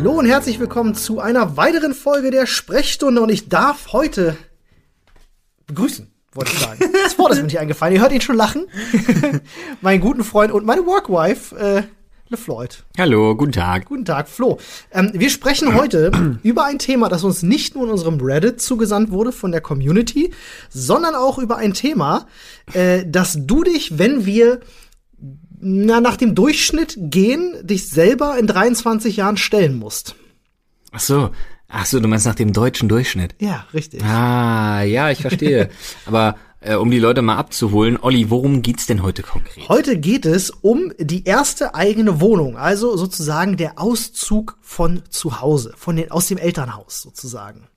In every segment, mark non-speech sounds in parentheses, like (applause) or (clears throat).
Hallo und herzlich willkommen zu einer weiteren Folge der Sprechstunde und ich darf heute begrüßen, wollte ich sagen. (laughs) Das Wort ist mir nicht eingefallen. Ihr hört ihn schon lachen. (laughs) Meinen guten Freund und meine Workwife, äh, LeFloid. Hallo, guten Tag. Guten Tag, Flo. Ähm, wir sprechen heute (clears throat) über ein Thema, das uns nicht nur in unserem Reddit zugesandt wurde von der Community, sondern auch über ein Thema, äh, dass du dich, wenn wir na, nach dem Durchschnitt gehen, dich selber in 23 Jahren stellen musst. Ach so. Ach so, du meinst nach dem deutschen Durchschnitt. Ja, richtig. Ah, ja, ich verstehe. (laughs) Aber äh, um die Leute mal abzuholen, Olli, worum geht's denn heute konkret? Heute geht es um die erste eigene Wohnung, also sozusagen der Auszug von zu Hause, von den, aus dem Elternhaus sozusagen.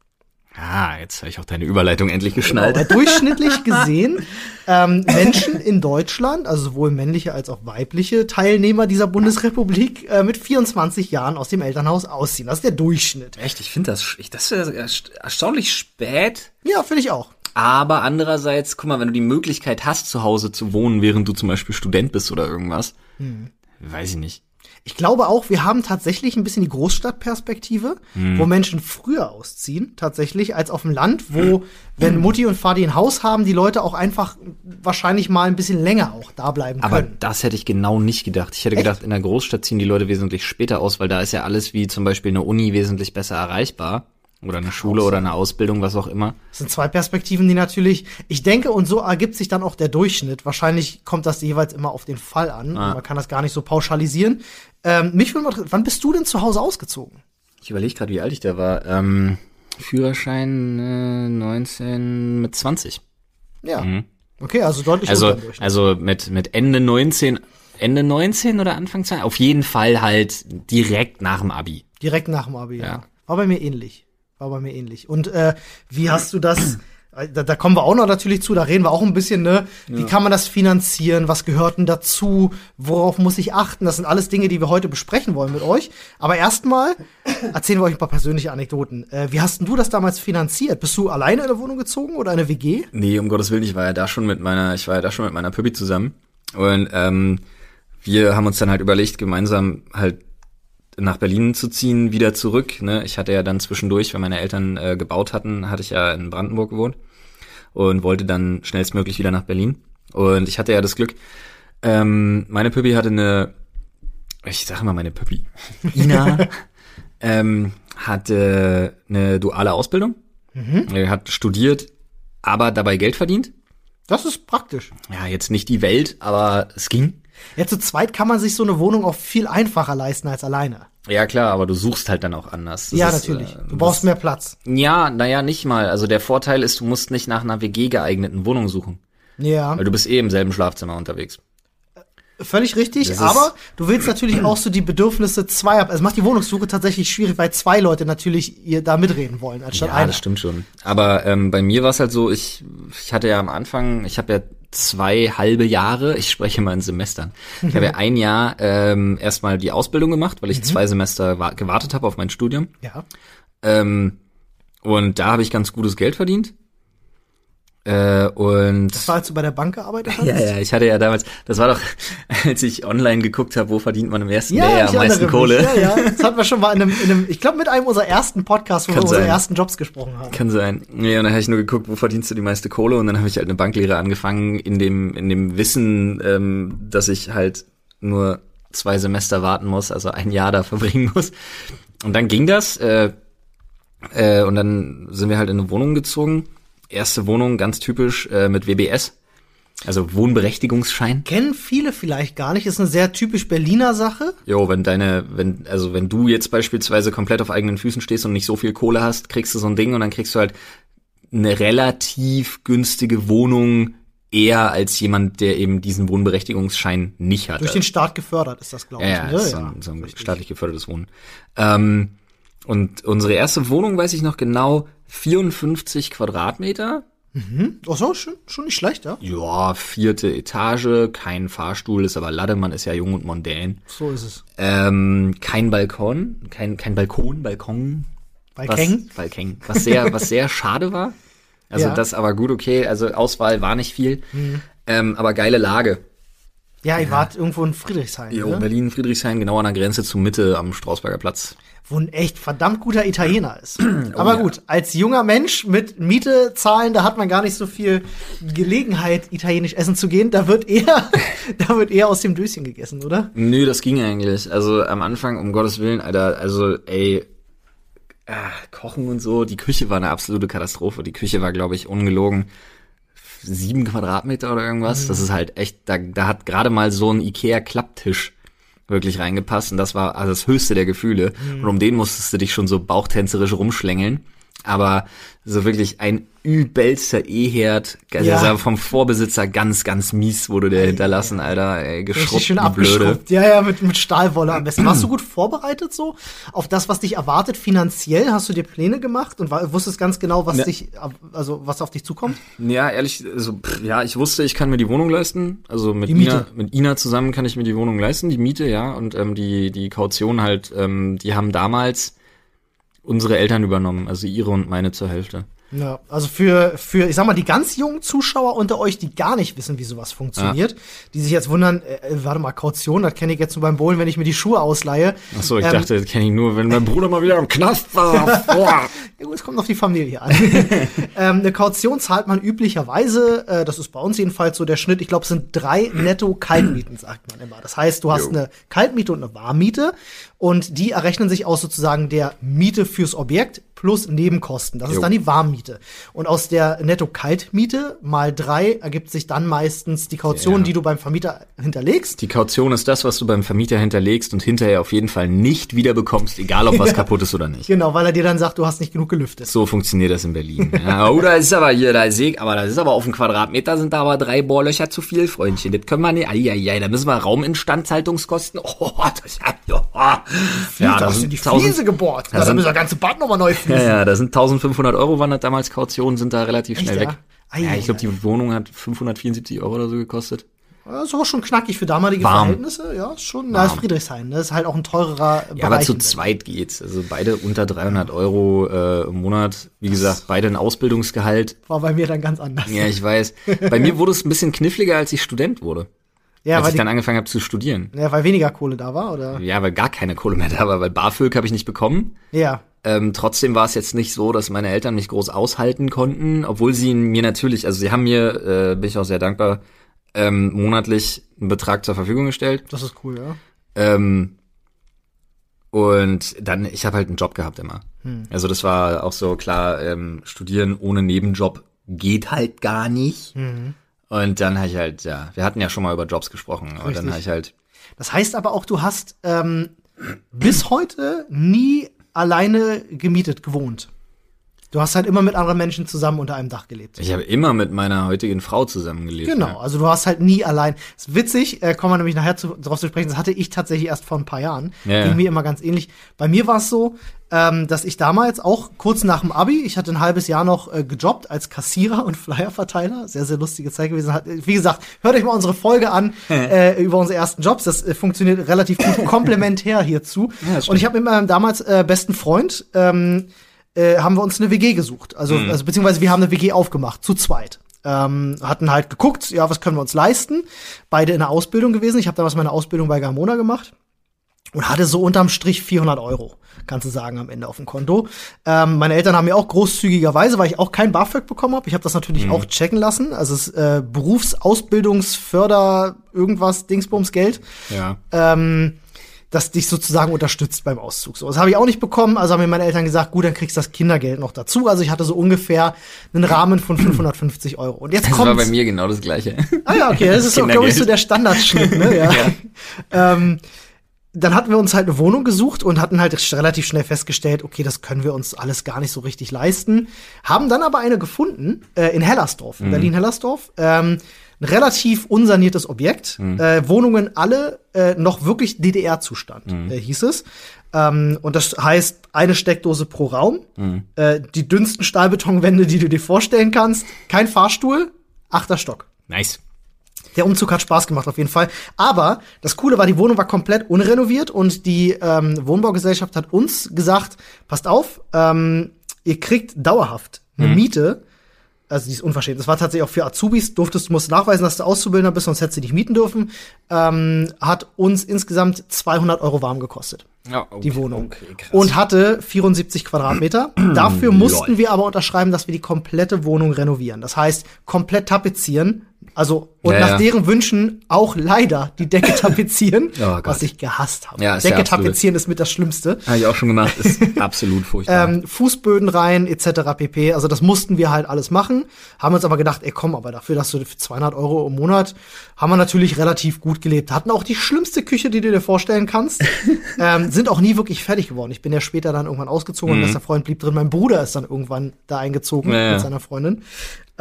Ah, jetzt habe ich auch deine Überleitung endlich Genau, geschnallt. weil durchschnittlich gesehen ähm, Menschen in Deutschland, also sowohl männliche als auch weibliche Teilnehmer dieser Bundesrepublik, äh, mit 24 Jahren aus dem Elternhaus ausziehen. Das ist der Durchschnitt. Echt, ich finde das, ich, das ist erst- erstaunlich spät. Ja, finde ich auch. Aber andererseits, guck mal, wenn du die Möglichkeit hast, zu Hause zu wohnen, während du zum Beispiel Student bist oder irgendwas, weiß ich nicht. Ich glaube auch, wir haben tatsächlich ein bisschen die Großstadtperspektive, wo Menschen früher ausziehen, tatsächlich, als auf dem Land, wo, wenn Mutti und Vati ein Haus haben, die Leute auch einfach wahrscheinlich mal ein bisschen länger auch da bleiben Aber können. das hätte ich genau nicht gedacht. Ich hätte Echt? gedacht, in der Großstadt ziehen die Leute wesentlich später aus, weil da ist ja alles wie zum Beispiel eine Uni wesentlich besser erreichbar. Oder eine Schule oder eine Ausbildung, was auch immer. Das sind zwei Perspektiven, die natürlich, ich denke, und so ergibt sich dann auch der Durchschnitt. Wahrscheinlich kommt das jeweils immer auf den Fall an. Ah. Man kann das gar nicht so pauschalisieren. Ähm, mich würde mal, wann bist du denn zu Hause ausgezogen? Ich überlege gerade, wie alt ich da war. Ähm, Führerschein äh, 19 mit 20. Ja. Okay, also deutlich Also, also mit, mit Ende 19, Ende 19 oder Anfang 20? Auf jeden Fall halt direkt nach dem Abi. Direkt nach dem Abi, ja. Ja. War bei mir ähnlich. War bei mir ähnlich. Und äh, wie hast du das? äh, Da, da kommen wir auch noch natürlich zu, da reden wir auch ein bisschen, ne? Wie kann man das finanzieren? Was gehört denn dazu? Worauf muss ich achten? Das sind alles Dinge, die wir heute besprechen wollen mit euch. Aber erstmal erzählen wir euch ein paar persönliche Anekdoten. Äh, wie hast denn du das damals finanziert? Bist du alleine in eine Wohnung gezogen oder in eine WG? Nee, um Gottes Willen, ich war ja da schon mit meiner, ich war ja da schon mit meiner Püppi zusammen. Und ähm, wir haben uns dann halt überlegt, gemeinsam halt nach Berlin zu ziehen, wieder zurück. Ne? Ich hatte ja dann zwischendurch, weil meine Eltern äh, gebaut hatten, hatte ich ja in Brandenburg gewohnt und wollte dann schnellstmöglich wieder nach Berlin. Und ich hatte ja das Glück, ähm, meine Püppi hatte eine, ich sage mal meine Püppi, (laughs) Ina, ähm, hatte eine duale Ausbildung, Er hat studiert, aber dabei Geld verdient. Das ist praktisch. Ja, jetzt nicht die Welt, aber es ging. Ja, zu zweit kann man sich so eine Wohnung auch viel einfacher leisten als alleine. Ja, klar, aber du suchst halt dann auch anders. Das ja, ist, natürlich. äh, Du brauchst mehr Platz. Ja, naja, nicht mal. Also der Vorteil ist, du musst nicht nach einer WG geeigneten Wohnung suchen. Ja. Weil du bist eh im selben Schlafzimmer unterwegs. Völlig richtig, Das aber du willst natürlich auch so die Bedürfnisse zweier, also macht die Wohnungssuche tatsächlich schwierig, weil zwei Leute natürlich ihr da mitreden wollen, anstatt Ja, einer. das stimmt schon. Aber ähm, bei mir war es halt so, ich, ich hatte ja am Anfang, ich habe ja zwei halbe Jahre, ich spreche mal in Semestern. Ich habe ja (laughs) ein Jahr ähm, erstmal die Ausbildung gemacht, weil ich zwei Semester wa gewartet habe auf mein Studium. Ja. Ähm, und da habe ich ganz gutes Geld verdient. Äh, und Das war, als du bei der Bank gearbeitet hast? ja, ja, ich hatte ja damals, das war doch, (laughs) als ich online geguckt habe, wo verdient man im ersten Ja, Lehrjahr am meisten Kohle. Mich. Ja, ja. Das hatten wir schon mal in einem, in einem ich glaube, mit einem unserer ersten Podcasts, wo Kann wir unsere sein. ersten Jobs gesprochen haben. Kann sein. Nee, und dann habe ich nur geguckt, wo verdienst du die meiste Kohle und dann habe ich halt eine Banklehre angefangen in dem in dem Wissen, ähm, dass ich halt nur zwei Semester warten muss, also ein Jahr da (laughs) verbringen muss. Und dann ging das äh, äh, und dann sind wir halt in eine Wohnung gezogen. Erste Wohnung, ganz typisch äh, mit WBS, also Wohnberechtigungsschein. Kennen viele vielleicht gar nicht, ist eine sehr typisch Berliner Sache. Jo, wenn deine, wenn, also wenn du jetzt beispielsweise komplett auf eigenen Füßen stehst und nicht so viel Kohle hast, kriegst du so ein Ding und dann kriegst du halt eine relativ günstige Wohnung eher als jemand, der eben diesen Wohnberechtigungsschein nicht hat. Durch den Staat gefördert ist das, glaube ja, ich. ja, ne? das ist so ein, so ein staatlich gefördertes Wohnen. Ähm, und unsere erste Wohnung, weiß ich noch genau, 54 Quadratmeter. Ach so, schon, schon nicht schlecht, ja. Ja, vierte Etage, kein Fahrstuhl, ist aber Lade, man ist ja jung und mondän. So ist es. Ähm, kein Balkon, kein, kein Balkon, Balkon. Balkon? Was. Was sehr, (laughs) was sehr schade war. Also Ja. das aber gut, okay. Also Auswahl war nicht viel. Ähm, aber geile Lage. Ja, ihr wart irgendwo in Friedrichshain. Jo, ne? Berlin, Friedrichshain, genau an der Grenze zur Mitte am Strausberger Platz. Wo ein echt verdammt guter Italiener ist. (clears throat) Aber ja. gut, als junger Mensch mit Miete zahlen, da hat man gar nicht so viel Gelegenheit, italienisch essen zu gehen. Da wird eher, (laughs) da wird eher aus dem Döschen gegessen, oder? Nö, das ging eigentlich. Also am Anfang, um Gottes Willen, Alter, also ey, ah, Kochen und so, die Küche war eine absolute Katastrophe. Die Küche war, glaube ich, ungelogen sieben Quadratmeter oder irgendwas. Das ist halt echt, da, da hat gerade mal so ein Ikea-Klapptisch wirklich reingepasst und das war also das höchste der Gefühle. Und um den musstest du dich schon so bauchtänzerisch rumschlängeln. Aber so wirklich ein übelster E-Herd, also Ja. vom Vorbesitzer ganz, ganz mies wurde der hinterlassen, Alter, ey, geschrubbt schön abgeschrubbt. Ja, ja, mit, mit Stahlwolle am besten. Warst du gut vorbereitet so auf das, was dich erwartet finanziell? Hast du dir Pläne gemacht und war, wusstest ganz genau, was Ne. dich, also was auf dich zukommt? Ja, ehrlich, also, ja, ich wusste, ich kann mir die Wohnung leisten. Also mit. Ina, mit Ina zusammen kann ich mir die Wohnung leisten, die Miete, ja. Und ähm, die, die Kaution halt, ähm, die haben damals unsere Eltern übernommen, also ihre und meine zur Hälfte. Ja, also für, für, ich sag mal, die ganz jungen Zuschauer unter euch, die gar nicht wissen, wie sowas funktioniert, die sich jetzt wundern, äh, äh, warte mal, Kaution, das kenne ich jetzt nur beim Bowlen, wenn ich mir die Schuhe ausleihe. Ach so, ich Ähm, dachte, das kenne ich nur, wenn mein Bruder mal wieder im Knast war. (laughs) Boah. Ja gut, es kommt auf die Familie an. (laughs) ähm, eine Kaution zahlt man üblicherweise, äh, das ist bei uns jedenfalls so der Schnitt, ich glaube, es sind drei netto Kaltmieten, sagt man immer. Das heißt, du hast Jo. eine Kaltmiete und eine Warmmiete und die errechnen sich aus sozusagen der Miete fürs Objekt plus Nebenkosten. Das ist Jo. dann die Warmmiete. Und aus der Netto-Kaltmiete mal drei ergibt sich dann meistens die Kaution, Ja. die du beim Vermieter hinterlegst. Die Kaution ist das, was du beim Vermieter hinterlegst und hinterher auf jeden Fall nicht wieder bekommst, egal ob was (laughs) Ja. kaputt ist oder nicht. Genau, weil er dir dann sagt, du hast nicht genug gelüftet. So funktioniert das in Berlin. Ja, oh, da ist aber hier, da ich, aber das ist aber auf dem Quadratmeter sind da aber drei Bohrlöcher zu viel, Freundchen. Das können wir nicht. Eieiei, da müssen wir Rauminstandhaltungskosten. Oh, das ja, ja. ja da das hast du sind die 1000 Fliese gebohrt. da müssen wir ganze Bad nochmal neu Ja, ja, da sind 1500 Euro waren das damals Kaution, sind da relativ Echt, schnell ja? weg. Ei, ja, ich glaube, die Wohnung hat 574 Euro oder so gekostet. Das ist aber schon knackig für damalige Warm. Verhältnisse. Ja, ist schon. Na, ist Friedrichshain. Das ist halt auch ein teurerer Ja, aber Bereich. zu zweit geht's. Also beide unter 300 Euro äh, im Monat. Wie gesagt, beide ein Ausbildungsgehalt. War bei mir dann ganz anders. Ja, ich weiß. Bei mir wurde es ein bisschen kniffliger, als ich Student wurde. Ja, als weil, ich dann angefangen habe zu studieren. ja, weil weniger Kohle da war, oder? Ja, weil gar keine Kohle mehr da war, weil BAföG habe ich nicht bekommen. Ja. Ähm, trotzdem war es jetzt nicht so, dass meine Eltern mich groß aushalten konnten, obwohl sie mir natürlich, also sie haben mir, äh, bin ich auch sehr dankbar, ähm, monatlich einen Betrag zur Verfügung gestellt. Das ist cool, ja. Ähm, und dann, ich habe halt einen Job gehabt immer. Hm. Also das war auch so klar, ähm, studieren ohne Nebenjob geht halt gar nicht. Hm. Und dann habe ich halt, ja, wir hatten ja schon mal über Jobs gesprochen, aber dann Richtig. habe ich halt, Das heißt aber auch, du hast ähm, bis heute nie alleine gemietet gewohnt. Du hast halt immer mit anderen Menschen zusammen unter einem Dach gelebt. ich habe immer mit meiner heutigen Frau zusammengelebt. Genau, Ne? also du hast halt nie allein. ist witzig, äh, kommen wir nämlich nachher zu, drauf zu sprechen, das hatte ich tatsächlich erst vor ein paar Jahren. Ja, ja. Ging mir immer ganz ähnlich. Bei mir war es so, ähm, dass ich damals auch kurz nach dem Abi, ich hatte ein halbes Jahr noch äh, gejobbt als Kassierer und Flyerverteiler. Sehr, sehr lustige Zeit gewesen. Hat, äh, wie gesagt, hört euch mal unsere Folge an (laughs) äh, über unsere ersten Jobs. Das äh, funktioniert relativ gut (laughs) komplementär hierzu. Ja, und ich habe mit meinem damals äh, besten Freund ähm, äh, haben wir uns eine WG gesucht. Also, Mhm. also beziehungsweise wir haben eine WG aufgemacht, zu zweit. Ähm, hatten halt geguckt, ja, was können wir uns leisten? Beide in der Ausbildung gewesen. Ich habe damals meine Ausbildung bei Gamona gemacht und hatte so unterm Strich 400 Euro, kannst du sagen, am Ende auf dem Konto. Ähm, meine Eltern haben mir auch großzügigerweise, weil ich auch kein BAföG bekommen habe, ich habe das natürlich auch checken lassen. Also es ist äh, Berufsausbildungsförder irgendwas Dingsbums-Geld Ja. ähm, das dich sozusagen unterstützt beim Auszug. So, das habe ich auch nicht bekommen. Also haben mir meine Eltern gesagt, gut, dann kriegst du das Kindergeld noch dazu. Also ich hatte so ungefähr einen Rahmen von 550 Euro. Und jetzt Das war kommt bei mir genau das Gleiche. Ah ja, okay, das ist (laughs) so, glaube ich, so der Standardschnitt, ne? (laughs) Ja. ähm, dann hatten wir uns halt eine Wohnung gesucht und hatten halt relativ schnell festgestellt, okay, das können wir uns alles gar nicht so richtig leisten. Haben dann aber eine gefunden äh, in Hellersdorf, in Berlin-Hellersdorf. Ähm, ein relativ unsaniertes Objekt. Äh, Wohnungen alle äh, noch wirklich DDR-Zustand, äh, hieß es. Ähm, und das heißt, eine Steckdose pro Raum, äh, die dünnsten Stahlbetonwände, die du dir vorstellen kannst, kein Fahrstuhl, achter Stock. Nice. Der Umzug hat Spaß gemacht auf jeden Fall. Aber das Coole war, die Wohnung war komplett unrenoviert und die ähm, Wohnbaugesellschaft hat uns gesagt, passt auf, ähm, ihr kriegt dauerhaft eine Miete also die ist unverschämt. Das war tatsächlich auch für Azubis, durftest du musst nachweisen, dass du Auszubildender bist, sonst hättest du dich mieten dürfen. Ähm, hat uns insgesamt 200 Euro warm gekostet. Ja, okay, die Wohnung. okay, und hatte 74 Quadratmeter. (clears throat) Dafür mussten wir aber unterschreiben, dass wir die komplette Wohnung renovieren. Das heißt, komplett tapezieren. Also, und Ja, nach ja. deren Wünschen auch leider die Decke (laughs) tapezieren, Oh was ich gehasst habe. Ja, Decke tapezieren ist mit das Schlimmste. Habe ich auch schon gemacht. Ist absolut furchtbar. Ähm, Fußböden rein, etc. pp. Also das mussten wir halt alles machen. Haben uns aber gedacht, ey komm, aber dafür, dass du für 200 Euro im Monat, haben wir natürlich relativ gut gelebt. Hatten auch die schlimmste Küche, die du dir vorstellen kannst. (laughs) ähm, sind auch nie wirklich fertig geworden. Ich bin ja später dann irgendwann ausgezogen, mein bester Freund blieb drin. Mein Bruder ist dann irgendwann da eingezogen mit seiner Freundin.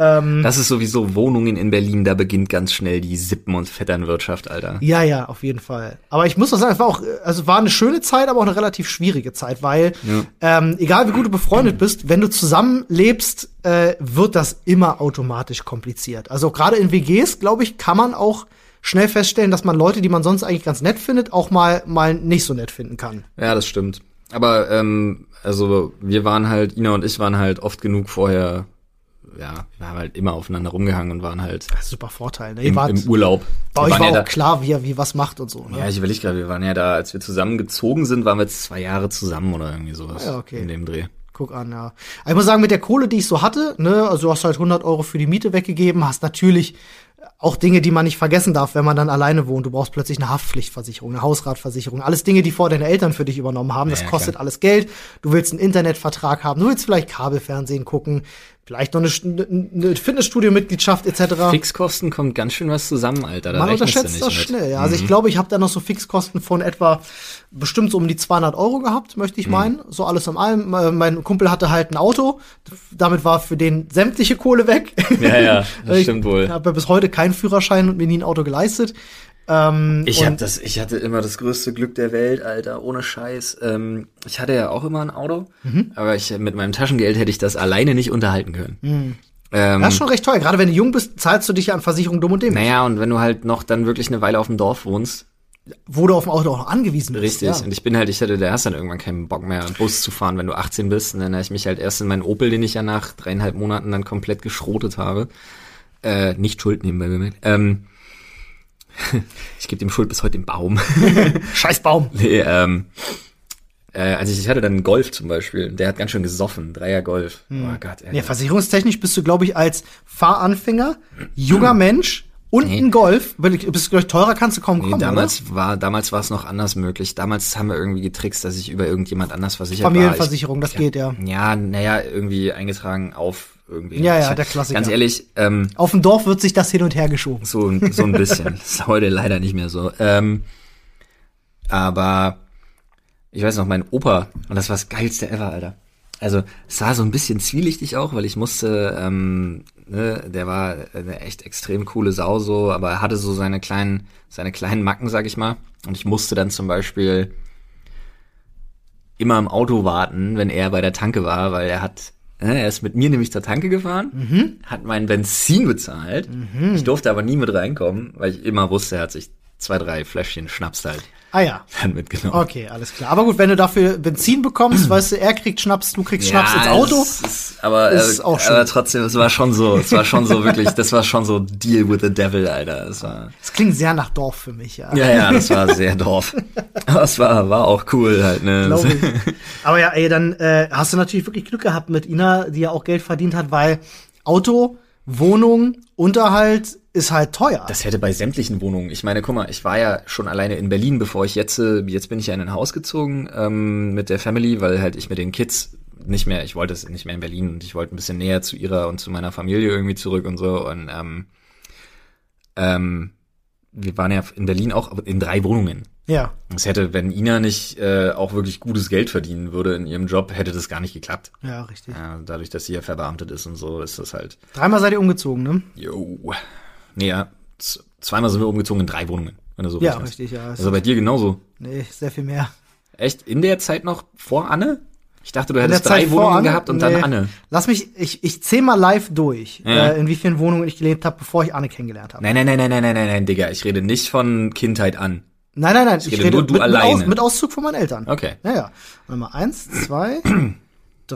Ähm, das ist sowieso Wohnungen in Berlin, da beginnt ganz schnell die Sippen- und Vetternwirtschaft, Alter. Ja, ja, auf jeden Fall. Aber ich muss auch sagen, es war auch, also war eine schöne Zeit, aber auch eine relativ schwierige Zeit, weil ähm, egal wie gut du befreundet bist, wenn du zusammen lebst, äh, wird das immer automatisch kompliziert. Also gerade in WGs, glaube ich, kann man auch schnell feststellen, dass man Leute, die man sonst eigentlich ganz nett findet, auch mal mal nicht so nett finden kann. Ja, das stimmt. Aber ähm, also wir waren halt, Ina und ich waren halt oft genug vorher, ja, wir haben halt immer aufeinander rumgehangen und waren halt Das ist super Vorteil. Ne? Im, wart, im Urlaub. bei euch war ja auch da, klar, wie wie was macht und so. Ne? Ja, ich überlege gerade, wir waren ja da, als wir zusammengezogen sind, waren wir jetzt zwei Jahre zusammen oder irgendwie sowas. Ah ja, okay. In dem Dreh. Guck an, ja. Ich muss sagen, mit der Kohle, die ich so hatte, ne, also du hast halt 100 Euro für die Miete weggegeben, hast natürlich auch Dinge, die man nicht vergessen darf, wenn man dann alleine wohnt. Du brauchst plötzlich eine Haftpflichtversicherung, eine Hausratversicherung, alles Dinge, die vor deine Eltern für dich übernommen haben. Das Ja, kostet klar. alles Geld. Du willst einen Internetvertrag haben, du willst vielleicht Kabelfernsehen gucken, vielleicht noch eine, eine Fitnessstudio-Mitgliedschaft etc. Fixkosten kommt ganz schön was zusammen, Alter. Da Man unterschätzt das mit. schnell. Ja. Also ich glaube, ich habe da noch so Fixkosten von etwa bestimmt so um die 200 Euro gehabt, möchte Mhm. ich meinen. So alles in allem. Äh, Mein Kumpel hatte halt ein Auto. Damit war für den sämtliche Kohle weg. Ja, ja, das (laughs) ich stimmt wohl. habe bis heute keinen Führerschein und mir nie ein Auto geleistet. Ähm, Ich hab das, ich hatte immer das größte Glück der Welt, Alter, ohne Scheiß. Ähm, ich hatte ja auch immer ein Auto, Mhm. aber ich mit meinem Taschengeld hätte ich das alleine nicht unterhalten können. Ähm, Das ist schon recht teuer. Gerade wenn du jung bist, zahlst du dich ja an Versicherung dumm und dämlich. naja, und wenn du halt noch dann wirklich eine Weile auf dem Dorf wohnst, Wo du auf dem Auto auch noch angewiesen bist. richtig. Ja. Und ich bin halt, ich hatte, da hast dann irgendwann keinen Bock mehr, Bus zu fahren, wenn du 18 bist. Und dann habe ich mich halt erst in meinen Opel, den ich ja nach dreieinhalb Monaten dann komplett geschrotet habe. Äh, nicht Schuld nehmen, bei mir. Ähm, (laughs) ich gebe dem Schuld bis heute den Baum. (laughs) Scheiß Baum. Nee, ähm, äh, also ich, ich hatte dann einen Golf zum Beispiel, der hat ganz schön gesoffen, Dreier Golf. Hm. Oh Gott, ey. Nee, versicherungstechnisch bist du, glaube ich, als Fahranfänger, junger Mensch und Nee. ein Golf, du bist, glaube ich, teurer kannst du kaum Nee, kommen, damals war damals war es noch anders möglich. Damals haben wir irgendwie getrickst, dass ich über irgendjemand anders versichert oder? war. Familienversicherung, das geht ja. Ich, ja, naja, irgendwie eingetragen auf irgendwie. Ja, ja, der Klassiker. Ganz ehrlich, ähm, Auf dem Dorf wird sich das hin und her geschoben. so, so ein bisschen. Das (laughs) ist heute leider nicht mehr so. Ähm, aber ich weiß noch, mein Opa, und das war das geilste ever, Alter. Also es war so ein bisschen zwielichtig auch, weil ich musste, ähm, ne, der war eine echt extrem coole Sau so, aber er hatte so seine kleinen, seine kleinen Macken, sag ich mal. Und ich musste dann zum Beispiel immer im Auto warten, wenn er bei der Tanke war, weil er hat, er ist mit mir nämlich zur Tanke gefahren, hat mein Benzin bezahlt. Ich durfte aber nie mit reinkommen, weil ich immer wusste, er hat sich zwei, drei Fläschchen Schnaps halt Ah ja. dann mitgenommen. Okay, alles klar. Aber gut, wenn du dafür Benzin bekommst, weißt du, er kriegt Schnaps, du kriegst Schnaps ins Ja, Auto. es Ist, aber, Ist äh, auch schön. aber trotzdem, es war schon so, es war schon so wirklich, das war schon so Deal with the Devil, Alter. Es war, Das klingt sehr nach Dorf für mich, ja. ja, ja, das war sehr Dorf. (laughs) Aber es war, war auch cool halt, ne. Glaube ich. (laughs) Aber ja, ey, dann äh, hast du natürlich wirklich Glück gehabt mit Ina, die ja auch Geld verdient hat, weil Auto, Wohnung, Unterhalt ist halt teuer. Das hätte bei sämtlichen Wohnungen. Ich meine, guck mal, ich war ja schon alleine in Berlin, bevor ich jetzt, äh, jetzt bin ich ja in ein Haus gezogen ähm, mit der Family, weil halt ich mit den Kids nicht mehr, ich wollte es nicht mehr in Berlin und ich wollte ein bisschen näher zu ihrer und zu meiner Familie irgendwie zurück und so und ähm, ähm, wir waren ja in Berlin auch in drei Wohnungen. ja. Es hätte, wenn Ina nicht äh, auch wirklich gutes Geld verdienen würde in ihrem Job, hätte das gar nicht geklappt. Ja, richtig. Ja, dadurch, dass sie ja verbeamtet ist und so, ist das halt, Dreimal seid ihr umgezogen, ne? jo. Nee, ja, z- zweimal sind wir umgezogen in drei Wohnungen, wenn du so Ja, richtig, ja. Also bei dir genauso. nee, sehr viel mehr. Echt? In der Zeit noch vor Anne? Ich dachte, du hättest drei Zeit Wohnungen Anne? gehabt und Nee. dann Anne. Lass mich, ich, ich zähl mal live durch, Ja. äh, in wie vielen Wohnungen ich gelebt habe, bevor ich Anne kennengelernt habe. Nein, nein, nein, nein, nein, nein, nein, nein, Digga. Ich rede nicht von Kindheit an. Nein, nein, nein. Ich rede rede nur du mit, mit, alleine. Aus, mit Auszug von meinen Eltern. Okay. Ja, ja. Warte mal, eins, zwei, (clears throat)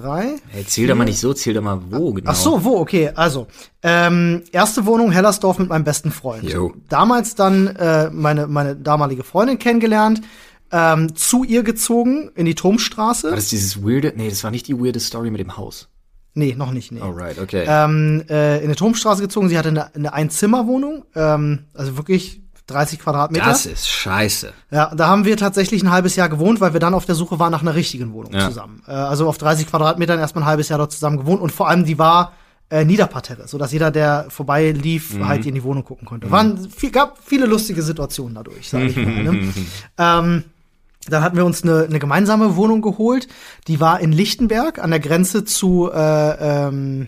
drei. Hey, zähl doch mal nicht so, zähl doch mal wo genau. Ach so, wo, okay. Also, ähm, erste Wohnung Hellersdorf mit meinem besten Freund. Jo. Damals dann äh, meine, meine damalige Freundin kennengelernt, ähm, zu ihr gezogen in die Turmstraße. War das dieses weirde, nee, das war nicht die weirde Story mit dem Haus. Nee, noch nicht, nee. Alright, okay. Ähm, äh, in die Turmstraße gezogen. Sie hatte eine, eine Einzimmerwohnung, ähm, also wirklich 30 Quadratmeter. das ist scheiße. Ja, da haben wir tatsächlich ein halbes Jahr gewohnt, weil wir dann auf der Suche waren nach einer richtigen Wohnung Ja. zusammen. Äh, also auf 30 Quadratmetern erstmal ein halbes Jahr dort zusammen gewohnt und vor allem die war äh, Niederparterre, so dass jeder, der vorbei lief, Mhm. halt in die Wohnung gucken konnte. Waren viel, gab viele lustige Situationen dadurch, sage ich mal. Ne? (laughs) ähm, dann hatten wir uns eine, eine gemeinsame Wohnung geholt. Die war in Lichtenberg an der Grenze zu äh, ähm,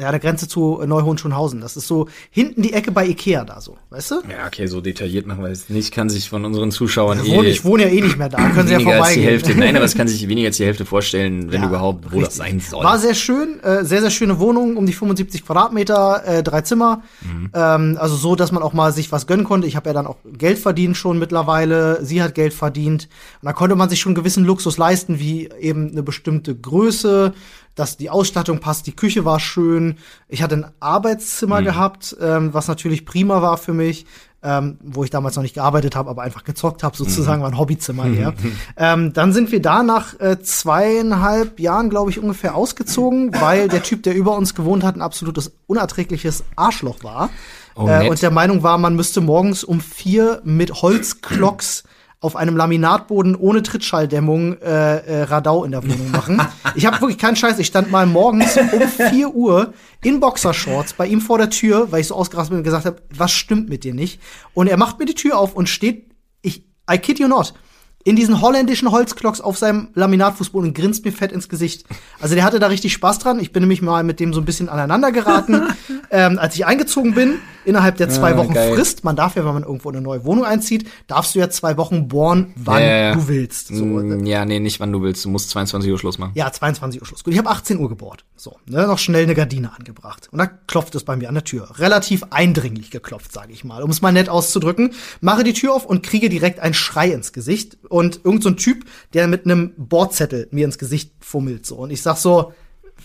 ja, der Grenze zu Neuhohenschönhausen. Das ist so hinten die Ecke bei Ikea da so, weißt du? Ja, okay, so detailliert machen wir es nicht. Kann sich von unseren Zuschauern Ich wohne, eh ich wohne ja eh nicht mehr da. Können Sie ja weniger als die vorbeigehen. Hälfte. Nein, aber es kann (laughs) sich weniger als die Hälfte vorstellen, wenn Ja, überhaupt, wo das richtig. sein soll. War sehr schön, äh, sehr, sehr schöne Wohnung, um die 75 Quadratmeter, äh, drei Zimmer. Mhm. Ähm, also so, dass man auch mal sich was gönnen konnte. Ich habe ja dann auch Geld verdient schon mittlerweile. Sie hat Geld verdient. Und da konnte man sich schon gewissen Luxus leisten, wie eben eine bestimmte Größe, dass die Ausstattung passt, die Küche war schön. Ich hatte ein Arbeitszimmer gehabt, ähm, was natürlich prima war für mich. Ähm, wo ich damals noch nicht gearbeitet habe, aber einfach gezockt habe, sozusagen, war ein Hobbyzimmer her. (laughs) ähm, dann sind wir da nach äh, zweieinhalb Jahren, glaube ich, ungefähr ausgezogen, weil der Typ, der über uns gewohnt hat, ein absolutes unerträgliches Arschloch war. Oh, äh, und der Meinung war, man müsste morgens um vier mit Holzklocks auf einem Laminatboden ohne Trittschalldämmung äh, äh, Radau in der Wohnung machen. (laughs) Ich habe wirklich keinen Scheiß. Ich stand mal morgens um (laughs) 4 Uhr in Boxershorts bei ihm vor der Tür, weil ich so ausgerastet bin und gesagt habe, was stimmt mit dir nicht? Und er macht mir die Tür auf und steht, ich, I kid you not, in diesen holländischen Holzklocks auf seinem Laminatfußboden und grinst mir fett ins Gesicht. Also der hatte da richtig Spaß dran. Ich bin nämlich mal mit dem so ein bisschen aneinander geraten, (laughs) ähm, als ich eingezogen bin. Innerhalb der zwei Ah, Wochen geil. Frist, man darf ja, wenn man irgendwo in eine neue Wohnung einzieht, darfst du ja zwei Wochen bohren, wann Ja, ja, ja. du willst. So, Mm, ja, nee, nicht wann du willst. Du musst 22 Uhr Schluss machen. ja, 22 Uhr Schluss. Gut, ich habe 18 Uhr gebohrt. So, ne, noch schnell eine Gardine angebracht. Und da klopft es bei mir an der Tür. Relativ eindringlich geklopft, sage ich mal, um es mal nett auszudrücken. Mache die Tür auf und kriege direkt einen Schrei ins Gesicht. Und irgend so ein Typ, der mit einem Bordzettel mir ins Gesicht fummelt. So. Und ich sag so,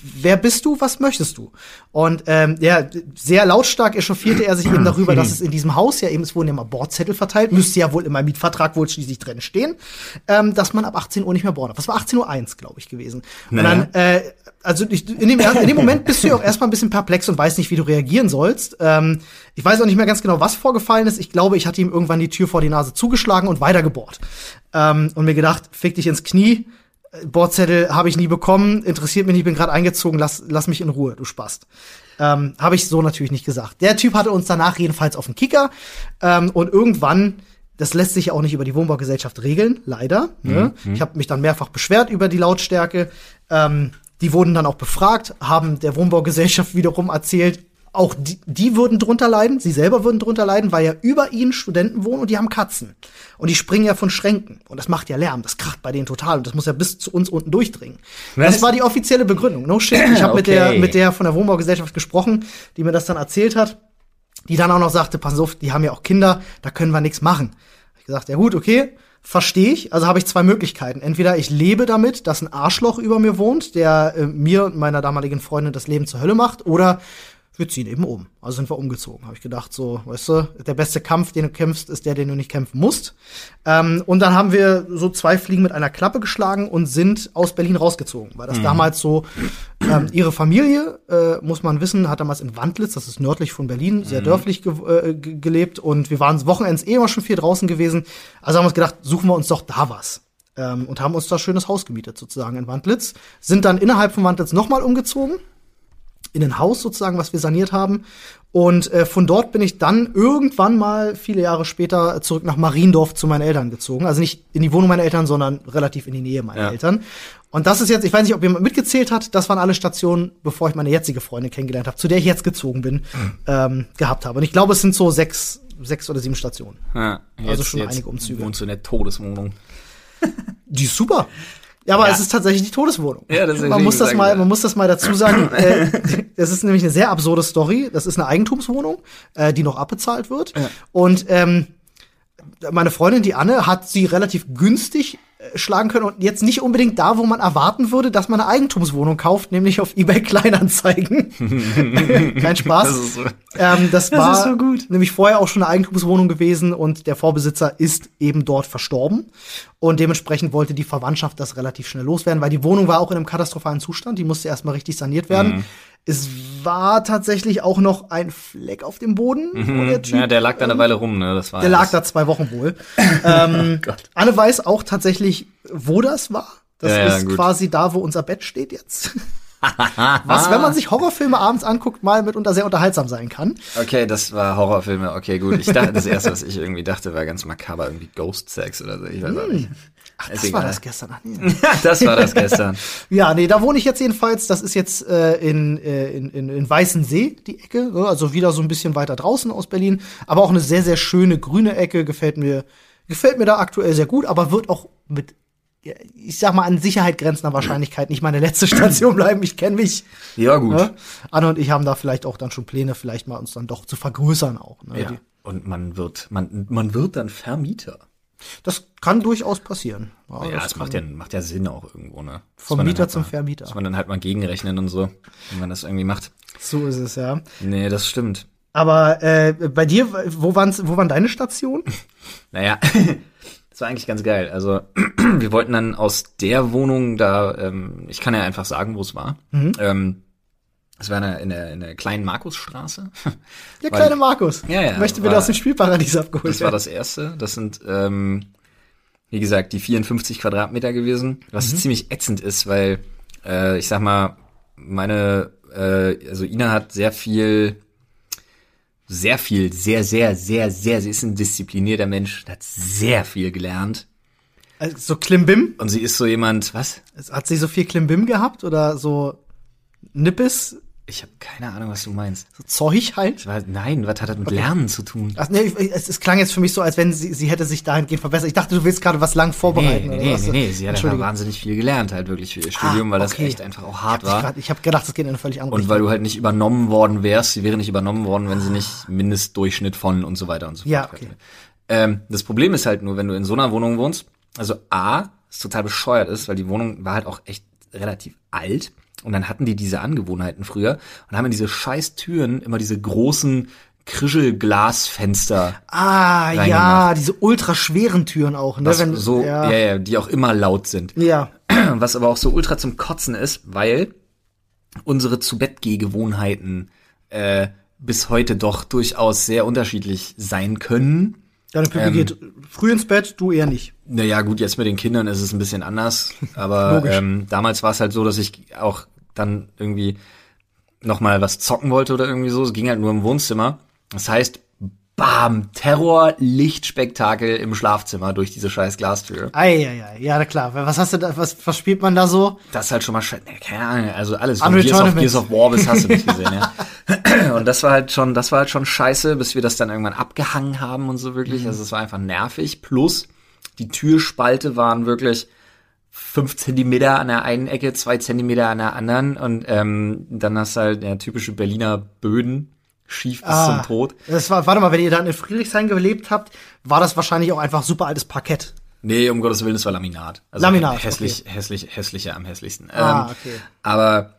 wer bist du, was möchtest du? Und ähm, ja, sehr lautstark echauffierte er sich eben darüber, dass es in diesem Haus ja eben, es wurden ja mal Bordzettel verteilt, müsste ja wohl in meinem Mietvertrag wohl schließlich drin stehen, ähm, dass man ab 18 Uhr nicht mehr bohren darf. Das war 18 Uhr glaube ich, gewesen. Und Naja. dann, äh, also ich, in, dem, in dem Moment bist du ja auch erstmal ein bisschen perplex und weißt nicht, wie du reagieren sollst. Ähm, ich weiß auch nicht mehr ganz genau, was vorgefallen ist. Ich glaube, ich hatte ihm irgendwann die Tür vor die Nase zugeschlagen und weiter gebohrt. Ähm, und mir gedacht, fick dich ins Knie. Bordzettel habe ich nie bekommen, interessiert mich nicht, bin gerade eingezogen, lass, lass mich in Ruhe, du Spast. Ähm, habe ich so natürlich nicht gesagt. Der Typ hatte uns danach jedenfalls auf den Kicker ähm, und irgendwann, das lässt sich ja auch nicht über die Wohnbaugesellschaft regeln, leider. Ne? Ich habe mich dann mehrfach beschwert über die Lautstärke. Ähm, die wurden dann auch befragt, haben der Wohnbaugesellschaft (laughs) wiederum erzählt, auch die, die würden drunter leiden, sie selber würden drunter leiden, weil ja über ihnen Studenten wohnen und die haben Katzen. Und die springen ja von Schränken. Und das macht ja Lärm, das kracht bei denen total. Und das muss ja bis zu uns unten durchdringen. Was? Das war die offizielle Begründung. No shit. Ich habe mit, der, Okay. mit der von der Wohnbaugesellschaft gesprochen, die mir das dann erzählt hat, die dann auch noch sagte, pass auf, die haben ja auch Kinder, da können wir nichts machen. Ich gesagt, ja gut, okay, verstehe ich. Also habe ich zwei Möglichkeiten. Entweder ich lebe damit, dass ein Arschloch über mir wohnt, der äh, mir und meiner damaligen Freundin das Leben zur Hölle macht, oder wir ziehen eben um. Also sind wir umgezogen. Habe ich gedacht, so, weißt du, der beste Kampf, den du kämpfst, ist der, den du nicht kämpfen musst. Ähm, und dann haben wir so zwei Fliegen mit einer Klappe geschlagen und sind aus Berlin rausgezogen, weil das damals so ähm, ihre Familie, äh, muss man wissen, hat damals in Wandlitz, das ist nördlich von Berlin, sehr dörflich ge äh, ge gelebt und wir waren Wochenends eh immer schon viel draußen gewesen. Also haben wir uns gedacht, suchen wir uns doch da was. Ähm, und haben uns da schönes Haus gemietet sozusagen in Wandlitz, sind dann innerhalb von Wandlitz nochmal umgezogen in ein Haus sozusagen, was wir saniert haben. Und äh, von dort bin ich dann irgendwann mal viele Jahre später zurück nach Mariendorf zu meinen Eltern gezogen. Also nicht in die Wohnung meiner Eltern, sondern relativ in die Nähe meiner Ja. Eltern. Und das ist jetzt, ich weiß nicht, ob jemand mitgezählt hat, das waren alle Stationen, bevor ich meine jetzige Freundin kennengelernt habe, zu der ich jetzt gezogen bin, ähm, gehabt habe. Und ich glaube, es sind so sechs, sechs oder sieben Stationen. Ja, Also schon einige Umzüge. Wohnst du in der Todeswohnung. Die ist super. Ja, aber Ja. es ist tatsächlich die Todeswohnung. Ja, das ist man muss das mal, ja. man muss das mal dazu sagen. (laughs) äh, das ist nämlich eine sehr absurde Story. Das ist eine Eigentumswohnung, äh, die noch abbezahlt wird. Und ähm, meine Freundin, die Anne, hat sie relativ günstig schlagen können und jetzt nicht unbedingt da, wo man erwarten würde, dass man eine Eigentumswohnung kauft, nämlich auf eBay Kleinanzeigen. (laughs) Kein Spaß. Das ist so- ähm, das, Das war ist so gut. nämlich vorher auch schon eine Eigentumswohnung gewesen und der Vorbesitzer ist eben dort verstorben und dementsprechend wollte die Verwandtschaft das relativ schnell loswerden, weil die Wohnung war auch in einem katastrophalen Zustand, die musste erstmal richtig saniert werden. Mhm. Es war tatsächlich auch noch ein Fleck auf dem Boden, wo der Typ Mhm. Ja, der lag da eine Weile rum, ne? Das war der lag das- da zwei Wochen wohl. (laughs) ähm, Gott. Anne weiß auch tatsächlich, wo das war. Das Ja, ja, ist gut. quasi da, wo unser Bett steht jetzt. (laughs) Was, wenn man sich Horrorfilme abends anguckt, mal mitunter sehr unterhaltsam sein kann. Okay, das war Horrorfilme. Okay, gut. Ich dachte, das erste, was ich irgendwie dachte, war ganz makaber, irgendwie Ghost Sex oder so. Ich weiß auch nicht. Ach, das war egal. das gestern. Ach, nee. (laughs) das war das gestern. (laughs) Ja, nee, da wohne ich jetzt jedenfalls. Das ist jetzt äh, in, äh, in, in, in Weißensee, die Ecke. ne? Also wieder so ein bisschen weiter draußen aus Berlin. Aber auch eine sehr, sehr schöne grüne Ecke. Gefällt mir, gefällt mir da aktuell sehr gut, aber wird auch mit, ich sag mal, an Sicherheit grenzender Wahrscheinlichkeit nicht meine letzte Station (laughs) bleiben. Ich kenne mich. Ja, gut. Ne? Anne und ich haben da vielleicht auch dann schon Pläne, vielleicht mal uns dann doch zu vergrößern auch. Ne? Ja. Die- Und man wird, man, man wird dann Vermieter. Das kann durchaus passieren. Ja, Ja, das das kann- macht ja, macht ja Sinn auch irgendwo, ne? Dass Vom Mieter halt zum mal- Vermieter. Dass man dann halt mal gegenrechnen und so, wenn man das irgendwie macht. So ist es, ja. Nee, das stimmt. Aber äh, bei dir, wo, waren's, wo waren deine Stationen? (laughs) Naja, (laughs) das war eigentlich ganz geil. Also, (clears throat) wir wollten dann aus der Wohnung da, ähm, ich kann ja einfach sagen, wo es war. Mhm. Ähm, es war in der, in der, in der kleinen Markusstraße. (laughs) Der Weil- kleine Markus. Ja, ja, Möchte wieder war- aus dem Spielparadies abgeholt Das war das erste. Das sind, ähm, wie gesagt, die 54 Quadratmeter gewesen. Was Mhm. ziemlich ätzend ist, weil, äh, ich sag mal, meine, äh, also Ina hat sehr viel, sehr viel, sehr, sehr, sehr, sehr, sie ist ein disziplinierter Mensch, hat sehr viel gelernt. Also, so Klimbim? Und sie ist so jemand, was? Hat sie so viel Klimbim gehabt oder so Nippes? Ich habe keine Ahnung, was du meinst. So Zeug halt? Was- Nein, was hat das mit Lernen zu tun? Ach, nee, es, es klang jetzt für mich so, als wenn sie, sie hätte sich dahingehend verbessert. Ich dachte, du willst gerade was lang vorbereiten. Nee, nee, nee, nee, sie hat einfach wahnsinnig viel gelernt, halt wirklich für ihr Studium, weil das okay. echt einfach auch hart Ich war. grad- Ich habe gedacht, das geht in eine völlig andere Und weil du halt nicht übernommen worden wärst, sie wäre nicht übernommen worden, wenn sie nicht Mindestdurchschnitt von und so weiter und so fort Ja, okay. Ähm, das Problem ist halt nur, wenn du in so einer Wohnung wohnst, also A, es total bescheuert ist, weil die Wohnung war halt auch echt relativ alt und dann hatten die diese Angewohnheiten früher und haben in diese scheiß Türen immer diese großen Krischelglasfenster, Ah, ja, diese ultra schweren Türen auch, ne? was Wenn, so, ja. ja. Ja, die auch immer laut sind. ja. (clears throat) Was aber auch so ultra zum Kotzen ist, weil unsere zu Bett Gewohnheiten äh, bis heute doch durchaus sehr unterschiedlich sein können. Deine Pippi Ähm. geht früh ins Bett, du eher nicht. Naja, gut, jetzt mit den Kindern ist es ein bisschen anders, (laughs) aber ähm, damals war es halt so, dass ich auch dann irgendwie noch mal was zocken wollte oder irgendwie so. Es ging halt nur im Wohnzimmer. Das heißt, bam, Terror, Lichtspektakel im Schlafzimmer durch diese scheiß Glastür. Eieiei, ja, klar. Was hast du da, was, was spielt man da so? Das ist halt schon mal scheiße. Nee, keine Ahnung, also alles von Unreal Gears of. Gears of War bis hast du nicht gesehen, ja. (clears throat) Und das war halt schon, das war halt schon scheiße, bis wir das dann irgendwann abgehangen haben und so wirklich. Also es war einfach nervig. Plus die Türspalte waren wirklich fünf Zentimeter an der einen Ecke, zwei Zentimeter an der anderen und ähm, dann hast du halt ja, typische Berliner Böden, schief bis Ah. zum Tod. Das war, warte mal, wenn ihr dann in Friedrichshain gelebt habt, war das wahrscheinlich auch einfach super altes Parkett. Nee, um Gottes Willen, das war Laminat. Also Laminat, Hässlich, hässlich, hässlicher am hässlichsten. Ah, ähm, okay. Aber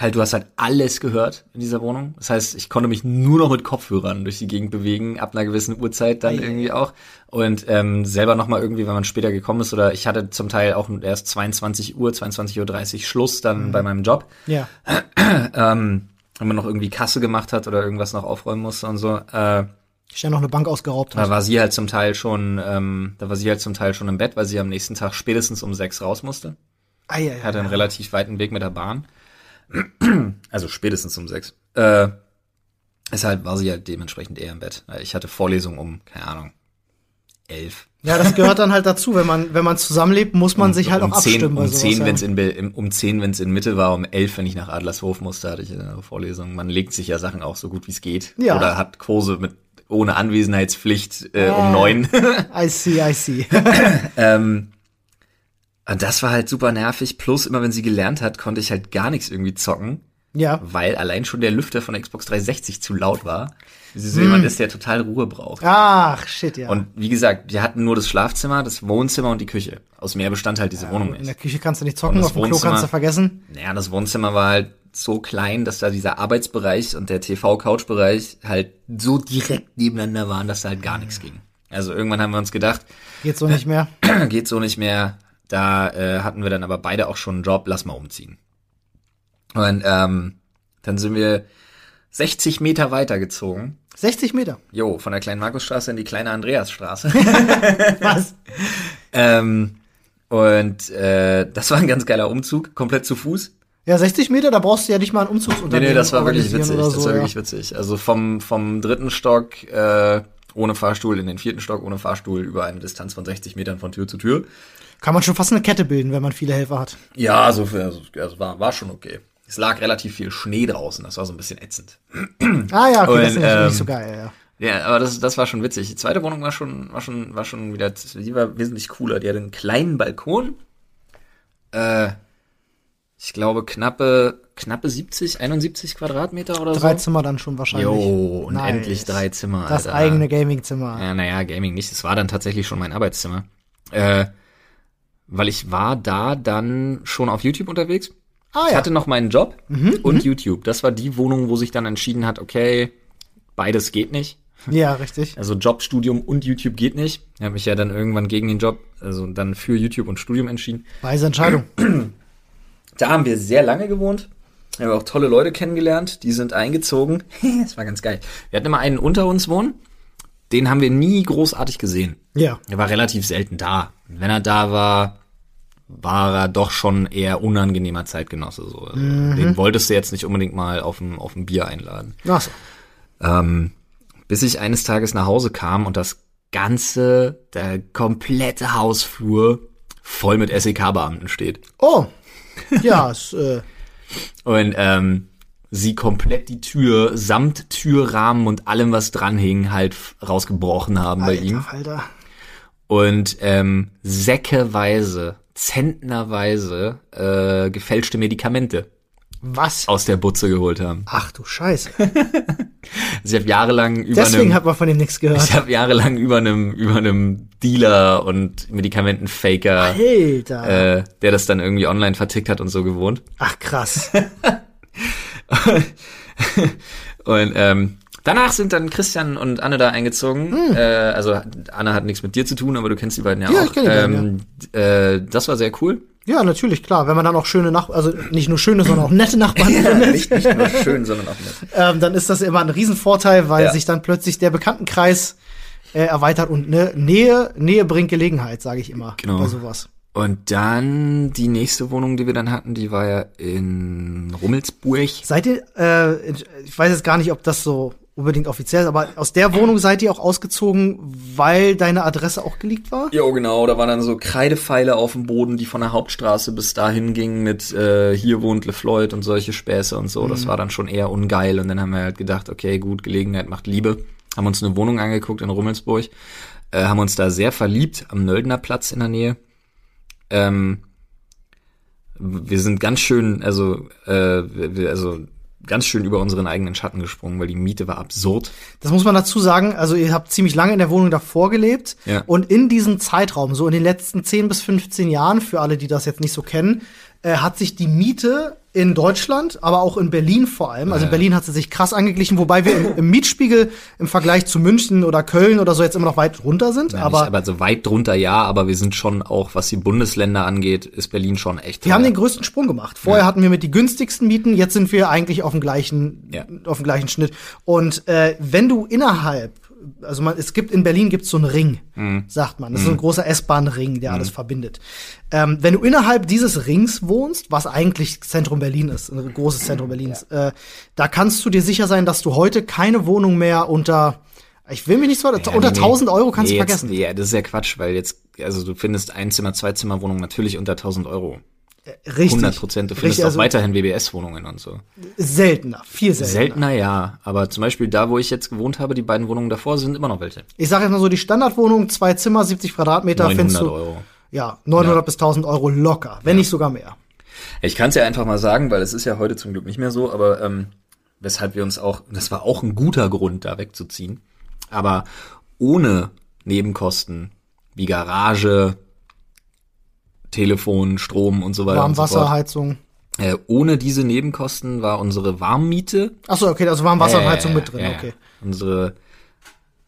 halt, du hast halt alles gehört in dieser Wohnung. Das heißt, ich konnte mich nur noch mit Kopfhörern durch die Gegend bewegen, ab einer gewissen Uhrzeit dann Ei, ei, irgendwie auch. Und ähm, selber noch mal irgendwie, wenn man später gekommen ist, oder ich hatte zum Teil auch erst 22 Uhr, 22.30 Uhr Schluss Mhm. dann bei meinem Job. Ja. (clears throat) Ähm, wenn man noch irgendwie Kasse gemacht hat oder irgendwas noch aufräumen musste und so. Äh, Schnell noch eine Bank ausgeraubt da hat. war sie halt zum Teil schon, ähm, da war sie halt zum Teil schon im Bett, weil sie am nächsten Tag spätestens um sechs raus musste. Eieiei. hatte einen relativ weiten Weg mit der Bahn. (clears throat) Also spätestens um sechs. Äh, deshalb war sie halt dementsprechend eher im Bett. Ich hatte Vorlesung um, keine Ahnung, elf. Ja, das gehört dann halt dazu. Wenn man, wenn man zusammenlebt, muss man sich halt um auch zehn, abstimmen. um zehn, ja. wenn's in, um zehn, wenn es in Mitte war, um elf, wenn ich nach Adlershof musste, hatte ich eine Vorlesung. Man legt sich ja Sachen auch so gut wie es geht. Ja. Oder hat Kurse mit ohne Anwesenheitspflicht äh, Äh. um neun. (laughs) I see, I see. (laughs) Ähm, und das war halt super nervig. Plus, immer wenn sie gelernt hat, konnte ich halt gar nichts irgendwie zocken, Ja. Weil allein schon der Lüfter von der Xbox 360 zu laut war. Sie so jemand ist, der total Ruhe braucht. Ach, shit, ja. Und wie gesagt, wir hatten nur das Schlafzimmer, das Wohnzimmer und die Küche. Aus mehr bestand halt diese Wohnung in der. Küche kannst du nicht zocken, auf dem Klo kannst du vergessen. Naja, das Wohnzimmer war halt so klein, dass da dieser Arbeitsbereich und der TV-Couch-Bereich halt so direkt nebeneinander waren, dass da halt gar nichts ging. Also irgendwann haben wir uns gedacht, Geht so nicht mehr. (clears throat) geht so nicht mehr. Da äh, hatten wir dann aber beide auch schon einen Job, lass mal umziehen. Und ähm, dann sind wir 60 Meter weitergezogen. 60 Meter. Jo, von der kleinen Markusstraße in die kleine Andreasstraße. (laughs) Was? ähm, und äh, das war ein ganz geiler Umzug, komplett zu Fuß. Ja, 60 Meter, da brauchst du ja nicht mal ein Nee, Umzugsunternehmen nee, das war wirklich witzig. oder das so, war ja. wirklich witzig. Also vom, vom dritten Stock äh, ohne Fahrstuhl in den vierten Stock ohne Fahrstuhl über eine Distanz von 60 Metern von Tür zu Tür. Kann man schon fast eine Kette bilden, wenn man viele Helfer hat. Ja, so also, also war, war schon okay. Es lag relativ viel Schnee draußen, das war so ein bisschen ätzend. Ah ja, okay, Und, das ist ähm, nicht so geil, ja. Ja, aber das, das war schon witzig. Die zweite Wohnung war schon, war schon, war schon wieder, die war wesentlich cooler. Die hatte einen kleinen Balkon. Äh, ich glaube knappe, knappe 70, 71 Quadratmeter oder Drei so. Zimmer dann schon wahrscheinlich. Jo, und Nice. endlich drei Zimmer. Das Alter. eigene Gamingzimmer. Ja, naja, Gaming nicht. Es war dann tatsächlich schon mein Arbeitszimmer. Äh, weil ich war da dann schon auf YouTube unterwegs. Ah Ich ja. hatte noch meinen Job und YouTube. Das war die Wohnung, wo sich dann entschieden hat, okay, beides geht nicht. Ja, richtig. Also Job, Studium und YouTube geht nicht. Ich habe mich ja dann irgendwann gegen den Job, also dann für YouTube und Studium entschieden. Weise Entscheidung. (clears throat) Da haben wir sehr lange gewohnt. Haben wir auch tolle Leute kennengelernt, die sind eingezogen. (laughs) das war ganz geil. Wir hatten immer einen unter uns wohnen. Den haben wir nie großartig gesehen. Ja. Er war relativ selten da. Wenn er da war, war er doch schon eher unangenehmer Zeitgenosse. So. Also, Den wolltest du jetzt nicht unbedingt mal auf ein, auf ein Bier einladen. Ach so. Ähm, bis ich eines Tages nach Hause kam und das ganze, der komplette Hausflur voll mit SEK-Beamten steht. Oh. Ja, (laughs) es, äh, Und ähm, sie komplett die Tür samt Türrahmen und allem, was dran hing, halt rausgebrochen haben bei ihm. Alter, Alter. Und ähm, säckeweise, zentnerweise äh, gefälschte Medikamente Was? aus der Butze geholt haben. Ach du Scheiße. (laughs) Ich habe jahrelang über Deswegen einem, hat man von dem nichts gehört. (laughs) ich habe jahrelang über einem über einem Dealer und Medikamentenfaker, Alter. äh, der das dann irgendwie online vertickt hat und so gewohnt. Ach krass. (laughs) Und ähm, danach sind dann Christian und Anne da eingezogen. Äh, also Anne hat nichts mit dir zu tun, aber du kennst die beiden ja, Ja, auch. ich kenn die beiden, ähm, äh, das war sehr cool. Ja, natürlich, klar. Wenn man dann auch schöne Nachbarn, also nicht nur schöne, sondern auch nette Nachbarn (laughs) findet, nicht, nicht nur schön, sondern auch nett. (laughs) ähm, dann ist das immer ein Riesenvorteil, weil Ja. sich dann plötzlich der Bekanntenkreis äh, erweitert und ne, Nähe, Nähe bringt Gelegenheit, sage ich immer Genau. bei sowas. Und dann die nächste Wohnung, die wir dann hatten, die war ja in Rummelsburg. Seid ihr, äh, ich weiß jetzt gar nicht, ob das so unbedingt offiziell aber aus der Wohnung seid ihr auch ausgezogen, weil deine Adresse auch geleakt war? Jo, genau, da waren dann so Kreidepfeile auf dem Boden, die von der Hauptstraße bis dahin gingen mit äh, hier wohnt LeFloid und solche Späße und so. Das war dann schon eher ungeil. Und dann haben wir halt gedacht, okay, gut, Gelegenheit macht Liebe. Haben uns eine Wohnung angeguckt in Rummelsburg, äh, haben uns da sehr verliebt am Nöldner Platz in der Nähe. Ähm, wir sind ganz schön, also, äh, wir, also ganz schön über unseren eigenen Schatten gesprungen, weil die Miete war absurd. Das muss man dazu sagen. Also ihr habt ziemlich lange in der Wohnung davor gelebt. Ja. Und in diesem Zeitraum, so in den letzten 10 bis 15 Jahren, für alle, die das jetzt nicht so kennen, äh, hat sich die Miete in Deutschland, aber auch in Berlin vor allem, also in Berlin hat sie sich krass angeglichen, wobei wir im, im Mietspiegel im Vergleich zu München oder Köln oder so jetzt immer noch weit runter sind. Ja, aber nicht, aber so weit drunter ja, aber wir sind schon auch, was die Bundesländer angeht, ist Berlin schon echt. Wir haben den größten Sprung gemacht. Vorher hatten wir mit die günstigsten Mieten, jetzt sind wir eigentlich auf dem gleichen, Ja. auf dem gleichen Schnitt. Und äh, wenn du innerhalb, also man, es gibt in Berlin gibt's so einen Ring, Mhm. sagt man. Das ist so ein großer S-Bahn-Ring, der alles verbindet. Ähm, wenn du innerhalb dieses Rings wohnst, was eigentlich Zentrum Berlin ist, ein großes Zentrum Berlins, äh, da kannst du dir sicher sein, dass du heute keine Wohnung mehr unter ich will mich nicht so, Ja, unter nee, nee. 1000 Euro kannst nee, du jetzt, vergessen. Ja, das ist ja Quatsch, weil jetzt, also du findest Einzimmer, Zweizimmerwohnungen natürlich unter 1000 Euro. Richtig. 100 Prozent. Du findest Richtig, auch also weiterhin WBS-Wohnungen und so. seltener, viel seltener. Seltener ja, aber zum Beispiel da, wo ich jetzt gewohnt habe, die beiden Wohnungen davor sind immer noch welche. Ich sage jetzt mal so, die Standardwohnung, zwei Zimmer, 70 Quadratmeter, 900 findest du, Euro. ja, 900 Ja. bis 1000 Euro locker, wenn nicht sogar mehr. Ich kann es ja einfach mal sagen, weil es ist ja heute zum Glück nicht mehr so, aber ähm, weshalb wir uns auch, das war auch ein guter Grund, da wegzuziehen. Aber ohne Nebenkosten wie Garage, Telefon, Strom und so weiter so. Warmwasserheizung. Äh, ohne diese Nebenkosten war unsere Warmmiete Achso, okay, also Warmwasserheizung äh, mit drin, okay. Unsere,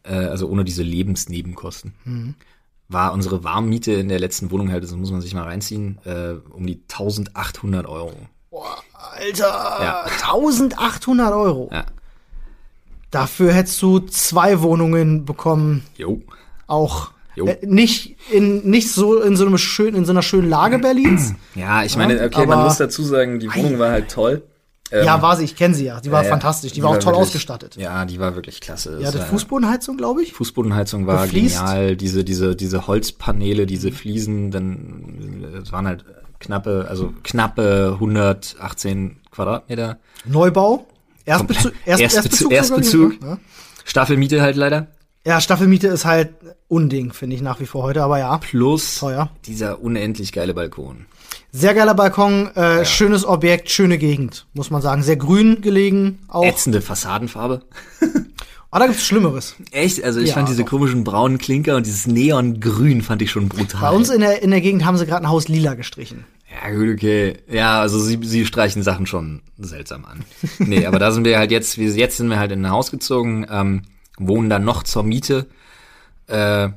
äh, also ohne diese Lebensnebenkosten, Mhm. war unsere Warmmiete in der letzten Wohnung halt, das muss man sich mal reinziehen, äh, um die 1800 Euro. Boah, Alter, Ja. 1800 Euro. Ja. Dafür hättest du zwei Wohnungen bekommen, Jo. auch. Äh, nicht in nicht so in so einem schönen in so einer schönen Lage Berlins. (clears throat) Ja, ich meine, Ja, okay, man aber- muss dazu sagen, die Wohnung war halt toll. Ähm, ja, war sie, ich kenne sie ja. Die war ja, fantastisch, die, war auch toll wirklich- ausgestattet. Ja, die war wirklich klasse. Die hatte war- Fußbodenheizung, glaube ich. Fußbodenheizung war Gefliest. genial, diese, diese, diese Holzpaneele, diese Fliesen, dann, äh, es waren halt knappe, also knappe 118 Quadratmeter. Neubau. Erstbezug, Erst, Erstbezug- Erstbezug, Erstbezug. Ja. Staffelmiete halt leider. Ja, Staffelmiete ist halt Unding, finde ich nach wie vor heute, aber ja. Plus Teuer. dieser unendlich geile Balkon. Sehr geiler Balkon, äh, schönes Objekt, schöne Gegend, muss man sagen. Sehr grün gelegen auch. Ätzende Fassadenfarbe. Aber (laughs) da gibt's Schlimmeres. Echt? Also ich Ja, fand diese doch. komischen braunen Klinker und dieses Neongrün fand ich schon brutal. Bei uns in der, in der Gegend haben sie gerade ein Haus lila gestrichen. Ja, gut, okay. Ja, also sie, sie streichen Sachen schon seltsam an. Nee, aber da sind wir halt jetzt, wir, jetzt sind wir halt in ein Haus gezogen, ähm, wohnen dann noch zur Miete. Äh,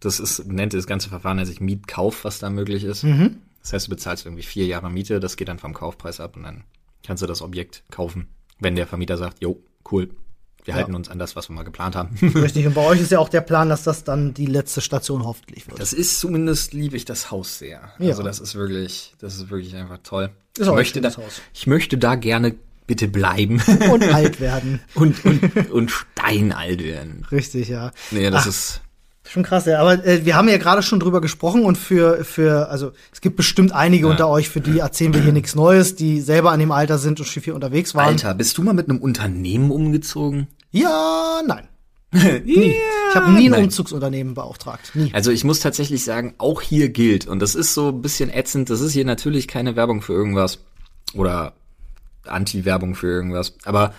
das ist, nennt das ganze Verfahren nennt sich Mietkauf, was da möglich ist. Mhm. Das heißt, du bezahlst irgendwie vier Jahre Miete, das geht dann vom Kaufpreis ab und dann kannst du das Objekt kaufen, wenn der Vermieter sagt, jo, cool, wir halten uns an das, was wir mal geplant haben. (laughs) Richtig. Und bei euch ist ja auch der Plan, dass das dann die letzte Station hoffentlich wird. Das ist zumindest liebe ich das Haus sehr. Ja. Also das ist wirklich, das ist wirklich einfach toll. Ist ich möchte da, ich möchte da gerne bitte bleiben (laughs) Und alt (laughs) werden. und, und, und steinalt werden. Richtig, ja. Nee, das Ach. ist, Schon krass, ja. Aber äh, wir haben ja gerade schon drüber gesprochen und für, für, also es gibt bestimmt einige unter euch, für die erzählen wir hier nichts Neues, die selber an dem Alter sind und schon viel unterwegs waren. Alter, bist du mal mit einem Unternehmen umgezogen? Ja, nein. (laughs) Nie. Ich habe nie ein nein. Umzugsunternehmen beauftragt. Nie. Also ich muss tatsächlich sagen, auch hier gilt, und das ist so ein bisschen ätzend, das ist hier natürlich keine Werbung für irgendwas oder Anti-Werbung für irgendwas, aber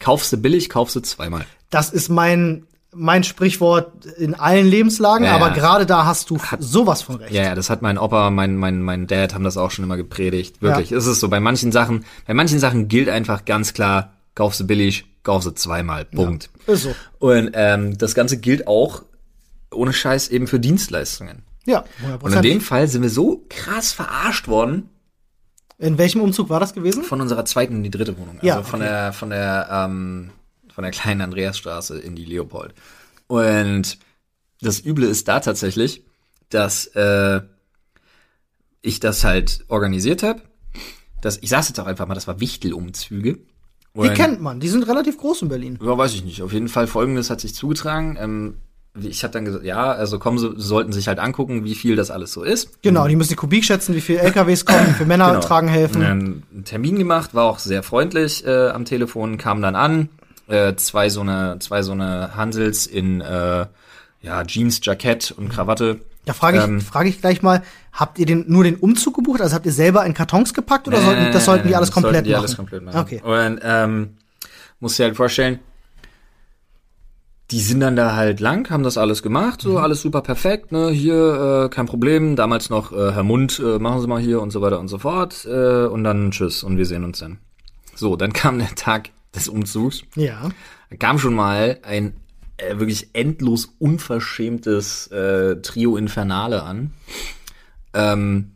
kaufst du billig, kaufst du zweimal. Das ist mein, mein Sprichwort in allen Lebenslagen, Ja, aber ja. gerade da hast du sowas von recht. Ja, ja, das hat mein Opa, mein, mein, mein Dad haben das auch schon immer gepredigt. Wirklich. Es ist so, bei manchen Sachen, bei manchen Sachen gilt einfach ganz klar, kaufst du billig, kaufst du zweimal. Punkt. Ist so. Und ähm, das Ganze gilt auch ohne Scheiß eben für Dienstleistungen. Ja, Und in 100%. dem Fall sind wir so krass verarscht worden In welchem Umzug war das gewesen? von unserer zweiten in die dritte Wohnung. Also Ja, von okay. der, von der, ähm, von der kleinen Andreasstraße in die Leopold. Und das Üble ist da tatsächlich, dass äh, ich das halt organisiert habe. Das, ich sag's jetzt auch einfach mal, das war Wichtelumzüge. Die kennt man, die sind relativ groß in Berlin. Ja, weiß ich nicht. Auf jeden Fall folgendes hat sich zugetragen. Ähm, ich habe dann gesagt, ja, also kommen sie, sollten sich halt angucken, wie viel das alles so ist. Genau, die müssen die Kubik schätzen, wie viele LKWs kommen, wie viele Männer Genau. tragen helfen. Einen Termin gemacht, war auch sehr freundlich äh, am Telefon, kam dann an, äh, zwei so eine, zwei so eine Hansels in äh, ja, Jeans, Jackett und Krawatte. Da frage ich, Ähm, frage ich gleich mal, habt ihr den, nur den Umzug gebucht? Also habt ihr selber in Kartons gepackt oder Äh, sollten, das sollten die alles komplett sollten die machen? alles komplett machen. Okay. Und ähm, musst dir halt vorstellen, die sind dann da halt lang, haben das alles gemacht, Mhm. so alles super perfekt, ne, hier äh, kein Problem, damals noch äh, Herr Mund, äh, machen Sie mal hier und so weiter und so fort äh, und dann tschüss und wir sehen uns dann. So, dann kam der Tag des Umzugs. Ja. Da kam schon mal ein äh, wirklich endlos unverschämtes äh, Trio Infernale an. Ähm,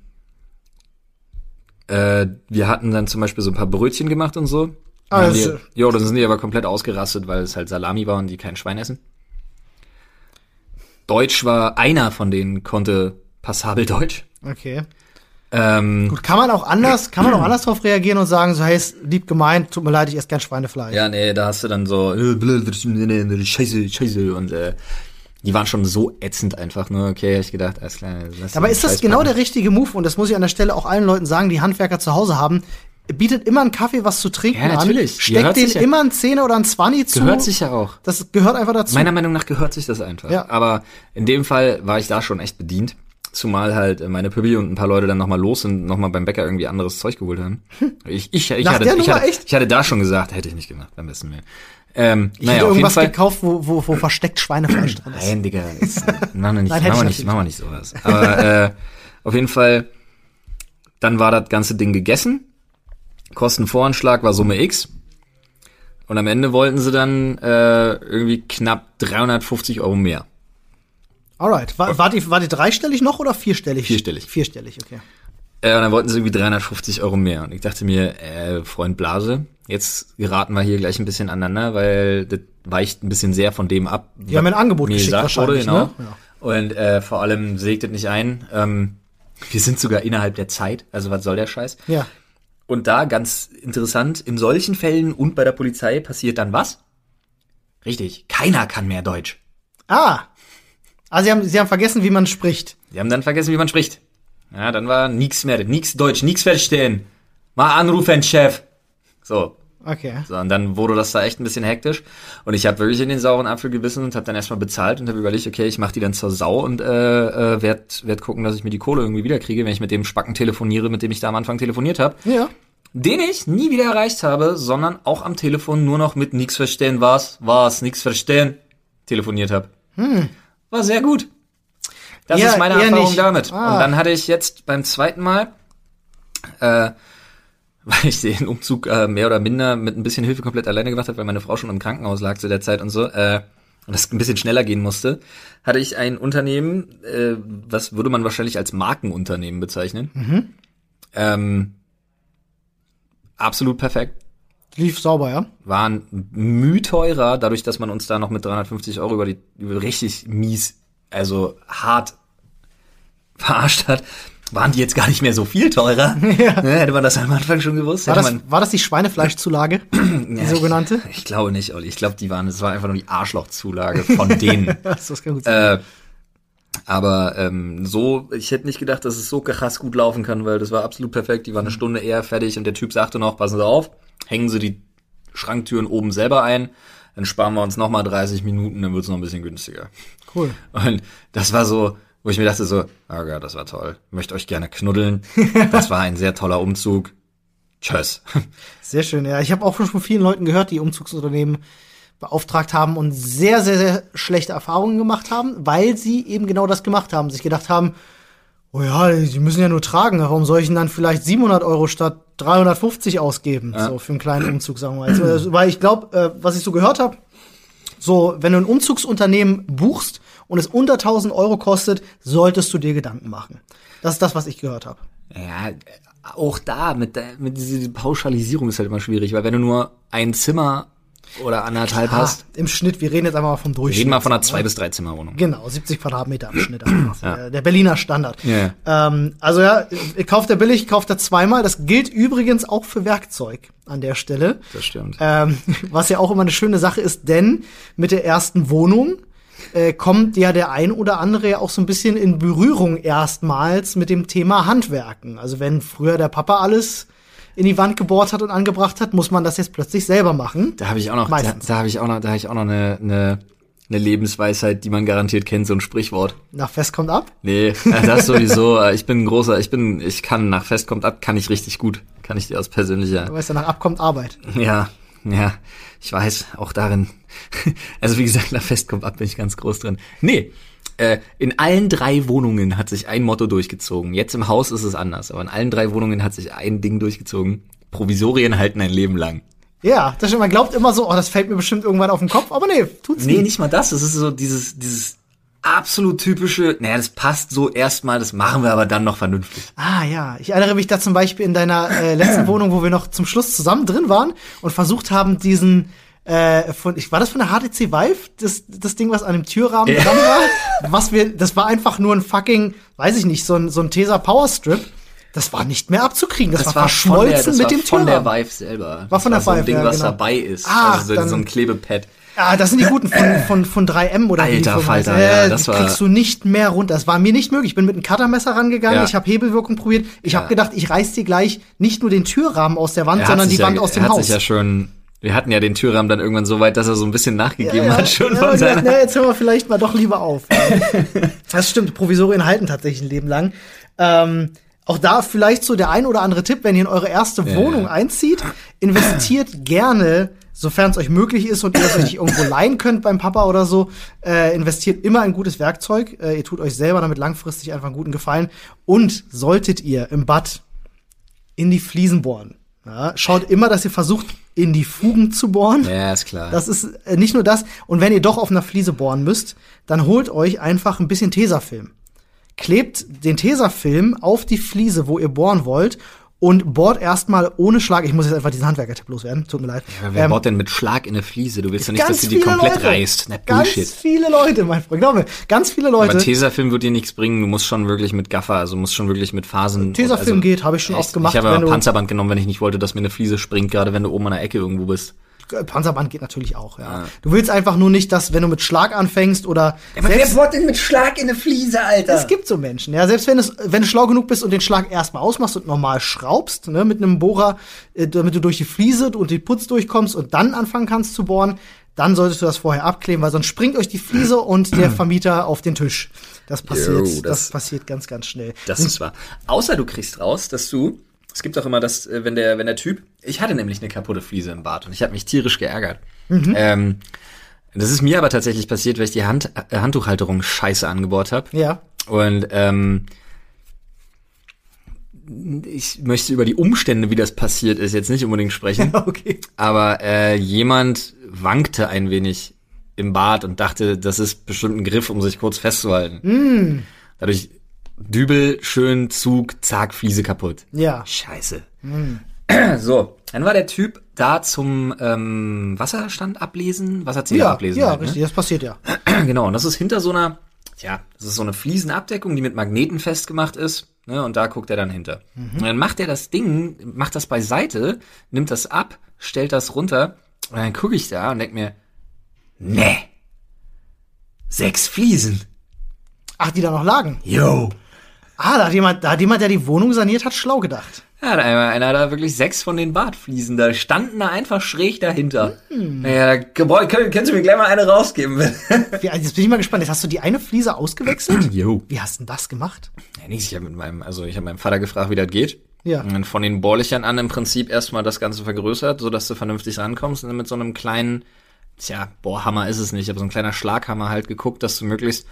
äh, wir hatten dann zum Beispiel so ein paar Brötchen gemacht und so. Das die, jo, dann sind die aber komplett ausgerastet, weil es halt Salami war und die kein Schwein essen. Deutsch war, einer von denen konnte passabel Deutsch. Okay. Ähm, Gut, kann man auch anders, kann man auch anders drauf reagieren und sagen, so, hey, ist lieb gemeint, tut mir leid, ich esse gern Schweinefleisch. Ja, nee, da hast du dann so, äh, scheiße, scheiße und äh, die waren schon so ätzend einfach, ne? Okay, ich gedacht, alles klar. Aber ist das genau der richtige Move? Und das muss ich an der Stelle auch allen Leuten sagen, die Handwerker zu Hause haben. Bietet immer einen Kaffee, was zu trinken Ja, natürlich. an. Steckt denen ja. immer einen Zehner oder einen Zwanni zu. Gehört sich ja auch. Das gehört einfach dazu. Meiner Meinung nach gehört sich das einfach. Ja. Aber in dem Fall war ich da schon echt bedient. Zumal halt meine Püppi und ein paar Leute dann nochmal los sind, nochmal beim Bäcker irgendwie anderes Zeug geholt haben. Ich, ich, ich, Nach hatte, ich, hatte, ich hatte da schon gesagt, hätte ich nicht gemacht, beim besten Willen. Ähm, Ich naja, hätte irgendwas gekauft, wo, wo, wo versteckt Schweinefleisch drin ist. Nein, Digga, ist, (laughs) machen wir nicht, Nein, machen wir ich nicht, machen wir nicht sowas. Aber äh, auf jeden Fall, dann war das ganze Ding gegessen. Kostenvoranschlag war Summe X. Und am Ende wollten sie dann äh, irgendwie knapp 350 Euro mehr. Alright. War, war, die, war die dreistellig noch oder vierstellig? Vierstellig. Vierstellig, okay. Äh, und dann wollten sie irgendwie 350 Euro mehr. Und ich dachte mir, äh, Freund Blase, jetzt geraten wir hier gleich ein bisschen aneinander, weil das weicht ein bisschen sehr von dem ab. Die haben ein Angebot mir geschickt gesagt wurde, wahrscheinlich, genau. ne? Ja. Und äh, vor allem sägt es nicht ein. Ähm, wir sind sogar innerhalb der Zeit. Also was soll der Scheiß? Ja. Und da ganz interessant, in solchen Fällen und bei der Polizei passiert dann was? Richtig, keiner kann mehr Deutsch. Ah. Also sie haben, sie haben vergessen, wie man spricht. Die haben dann vergessen, wie man spricht. Ja, dann war nix mehr, nix Deutsch, nix verstehen. Mal anrufen, Chef. So, Okay. so, und dann wurde das da echt ein bisschen hektisch. Und ich habe wirklich in den sauren Apfel gebissen und habe dann erstmal bezahlt und habe überlegt, okay, ich mache die dann zur Sau und äh, äh, werd, werd gucken, dass ich mir die Kohle irgendwie wiederkriege, wenn ich mit dem Spacken telefoniere, mit dem ich da am Anfang telefoniert habe. Ja. Den ich nie wieder erreicht habe, sondern auch am Telefon nur noch mit nix verstehen, was, was, nix verstehen telefoniert habe. War sehr gut. Das Eher- ist meine Erfahrung nicht. damit. Ah. Und dann hatte ich jetzt beim zweiten Mal, äh, weil ich den Umzug äh, mehr oder minder mit ein bisschen Hilfe komplett alleine gemacht habe, weil meine Frau schon im Krankenhaus lag zu der Zeit und so, äh, und das ein bisschen schneller gehen musste, hatte ich ein Unternehmen, äh, was würde man wahrscheinlich als Markenunternehmen bezeichnen. Ähm, absolut perfekt. Lief sauber, ja. Waren müh teurer, dadurch, dass man uns da noch mit 350 Euro über die über richtig mies, also hart verarscht hat, waren die jetzt gar nicht mehr so viel teurer. (laughs) Ja. Ne, hätte man das am Anfang schon gewusst, War das, man war das die Schweinefleischzulage? (clears throat) die sogenannte? Ich, ich glaube nicht, Olli. Ich glaube, die waren, es war einfach nur die Arschlochzulage von (laughs) denen. Das, kann gut sein. äh, aber ähm, so, ich hätte nicht gedacht, dass es so krass gut laufen kann, weil das war absolut perfekt. Die waren eine Stunde eher fertig und der Typ sagte noch, passen Sie auf, hängen Sie die Schranktüren oben selber ein, dann sparen wir uns nochmal 30 Minuten, dann wird's noch ein bisschen günstiger. cool. Und das war so, wo ich mir dachte so, oh Gott, das war toll. Möchte euch gerne knuddeln. Das war ein sehr toller Umzug. Tschüss. Sehr schön, ja. Ich habe auch schon von vielen Leuten gehört, die Umzugsunternehmen beauftragt haben und sehr, sehr, sehr schlechte Erfahrungen gemacht haben, weil sie eben genau das gemacht haben. Sich gedacht haben, oh ja, die müssen ja nur tragen, warum soll ich denn dann vielleicht 700 Euro statt 350 ausgeben? So für einen kleinen Umzug, sagen wir mal. Also, weil ich glaube, äh, was ich so gehört habe, so, wenn du ein Umzugsunternehmen buchst und es unter 1000 Euro kostet, solltest du dir Gedanken machen. Das ist das, was ich gehört habe. Ja, auch da mit, mit dieser Pauschalisierung ist halt immer schwierig, weil wenn du nur ein Zimmer oder anderthalb hast, Im Schnitt, wir reden jetzt einfach mal vom wir Durchschnitt. reden mal von einer ne? zwei bis drei Zimmerwohnung. Genau, 70 Quadratmeter im Schnitt. Also der, Berliner Standard. Ja. Ähm, also ja, kauft er billig, kauft er zweimal. Das gilt übrigens auch für Werkzeug an der Stelle. Das stimmt. Ähm, (laughs) was ja auch immer eine schöne Sache ist, denn mit der ersten Wohnung äh, kommt ja der ein oder andere ja auch so ein bisschen in Berührung erstmals mit dem Thema Handwerken. Also wenn früher der Papa alles in die Wand gebohrt hat und angebracht hat, muss man das jetzt plötzlich selber machen. Da habe ich auch noch, da, Meistens. da habe ich auch noch, da habe ich auch noch eine, eine, eine Lebensweisheit, die man garantiert kennt, so ein Sprichwort. Nach Fest kommt ab. Nee, (laughs) das sowieso. Ich bin ein großer, ich bin, ich kann nach Fest kommt ab, kann ich richtig gut. Kann ich dir aus persönlicher Du weißt ja, nach ab kommt Arbeit. Ja, ja, ich weiß, auch darin. (laughs) Also wie gesagt, nach Fest kommt ab, bin ich ganz groß drin. Nee, äh, in allen drei Wohnungen hat sich ein Motto durchgezogen. Jetzt im Haus ist es anders, aber in allen drei Wohnungen hat sich ein Ding durchgezogen. Provisorien halten ein Leben lang. Ja, das stimmt. Man glaubt immer so, oh, das fällt mir bestimmt irgendwann auf den Kopf, aber nee, tut's Nee, nicht. nicht mal das. Das ist so dieses, dieses absolut typische, naja, das passt so erstmal, das machen wir aber dann noch vernünftig. Ah ja, ich erinnere mich da zum Beispiel in deiner äh, letzten (clears throat) Wohnung, wo wir noch zum Schluss zusammen drin waren und versucht haben, diesen äh, von, ich, war das von der HTC Vive, das, das Ding, was an dem Türrahmen Ja. dran war? Was wir, das war einfach nur ein fucking, weiß ich nicht, so ein, so ein Tesa Power Strip. Das war nicht mehr abzukriegen. Das, war von der, verschmolzen das mit war dem von der Türrahmen. Vive selber. War von das der so ein Vive, Ding, ja, was genau. dabei ist. Ah, also so, dann- so ein Klebepad. Ah, das sind die guten von, von, von 3M oder wie die Alter Firma heißt. Falter, ja, Äh, das die war- kriegst du nicht mehr runter. Das war mir nicht möglich. Ich bin mit einem Cuttermesser rangegangen, Ja. ich habe Hebelwirkung probiert. Ich Ja. habe gedacht, ich reiß dir gleich nicht nur den Türrahmen aus der Wand, Er sondern die ja, Wand aus dem er hat Haus. sich ja schon Wir hatten ja den Türrahmen dann irgendwann so weit, dass er so ein bisschen nachgegeben ja, hat schon ja, von ja, seiner. jetzt hören wir vielleicht mal doch lieber auf. (laughs) das stimmt, Provisorien halten tatsächlich ein Leben lang. Ähm, auch da vielleicht so der ein oder andere Tipp, wenn ihr in eure erste Ja. Wohnung einzieht, investiert (laughs) gerne, sofern es euch möglich ist und ihr es euch nicht irgendwo leihen könnt beim Papa oder so, äh, investiert immer ein gutes Werkzeug. Äh, ihr tut euch selber damit langfristig einfach einen guten Gefallen. Und solltet ihr im Bad in die Fliesen bohren, ja, schaut immer, dass ihr versucht, in die Fugen zu bohren. Ja, ist klar. Das ist äh, nicht nur das. Und wenn ihr doch auf einer Fliese bohren müsst, dann holt euch einfach ein bisschen Tesafilm. Klebt den Tesafilm auf die Fliese, wo ihr bohren wollt und bohrt erstmal ohne Schlag. Ich muss jetzt einfach diesen Handwerker-Tipp loswerden. Tut mir leid. Aber wer Ähm, baut denn mit Schlag in eine Fliese? Du willst ja nicht, dass du die komplett Leute. reißt. Na, Ganz Bullshit. viele Leute, mein Freund. Glaub mir, ganz viele Leute. Aber Tesafilm wird dir nichts bringen. Du musst schon wirklich mit Gaffer, also musst schon wirklich mit Phasen. Tesafilm also, geht, habe ich schon echt, oft gemacht. Ich habe Panzerband genommen, wenn ich nicht wollte, dass mir eine Fliese springt, gerade wenn du oben an der Ecke irgendwo bist. Panzerband geht natürlich auch, ja. Du willst einfach nur nicht, dass, wenn du mit Schlag anfängst oder selbst, bohrt denn mit Schlag in eine Fliese, Alter? Es gibt so Menschen, ja. Selbst wenn, es, wenn du schlau genug bist und den Schlag erstmal ausmachst und normal schraubst, ne, mit einem Bohrer, äh, damit du durch die Fliese und die Putz durchkommst und dann anfangen kannst zu bohren, dann solltest du das vorher abkleben, weil sonst springt euch die Fliese und der (clears throat) Vermieter auf den Tisch. Das passiert, Jo, das, das- passiert ganz, ganz schnell. Das ist wahr. Außer du kriegst raus, dass du, es gibt auch immer das, äh, wenn der, wenn der Typ, ich hatte nämlich eine kaputte Fliese im Bad und ich habe mich tierisch geärgert. Ähm, das ist mir aber tatsächlich passiert, weil ich die Hand, äh, Handtuchhalterung scheiße angebohrt habe. ja. Und ähm, ich möchte über die Umstände, wie das passiert ist, jetzt nicht unbedingt sprechen. (laughs) Okay. Aber äh, jemand wankte ein wenig im Bad und dachte, das ist bestimmt ein Griff, um sich kurz festzuhalten. Dadurch Dübel, schön Zug, zack, Fliese kaputt. Ja. Scheiße. (clears throat) So, dann war der Typ da zum ähm, Wasserstand ablesen, Wasserzähler Ja, ablesen. ja, halt, ne? richtig, das passiert ja. (clears throat) Genau, und das ist hinter so einer, ja, das ist so eine Fliesenabdeckung, die mit Magneten festgemacht ist, ne, und da guckt er dann hinter. Und dann macht er das Ding, macht das beiseite, nimmt das ab, stellt das runter, und dann gucke ich da und denk mir, nee, sechs Fliesen, Ach, die da noch lagen. yo. Ah, da hat jemand, da hat jemand, der die Wohnung saniert hat, schlau gedacht. Ja, da einer, einer da wirklich sechs von den Badfliesen, da standen da einfach schräg dahinter. Naja, Gebäude, können, können Sie mir gleich mal eine rausgeben? Wie, also jetzt bin ich mal gespannt. Jetzt hast du die eine Fliese ausgewechselt? (clears throat) Jo. Wie hast du denn das gemacht? Ja, nichts. Ich habe mit meinem, also ich habe meinem Vater gefragt, wie das geht. Ja. Und dann von den Bohrlöchern an im Prinzip erstmal das Ganze vergrößert, so dass du vernünftig rankommst und dann mit so einem kleinen, tja, Bohrhammer ist es nicht, aber so ein kleiner Schlaghammer halt geguckt, dass du möglichst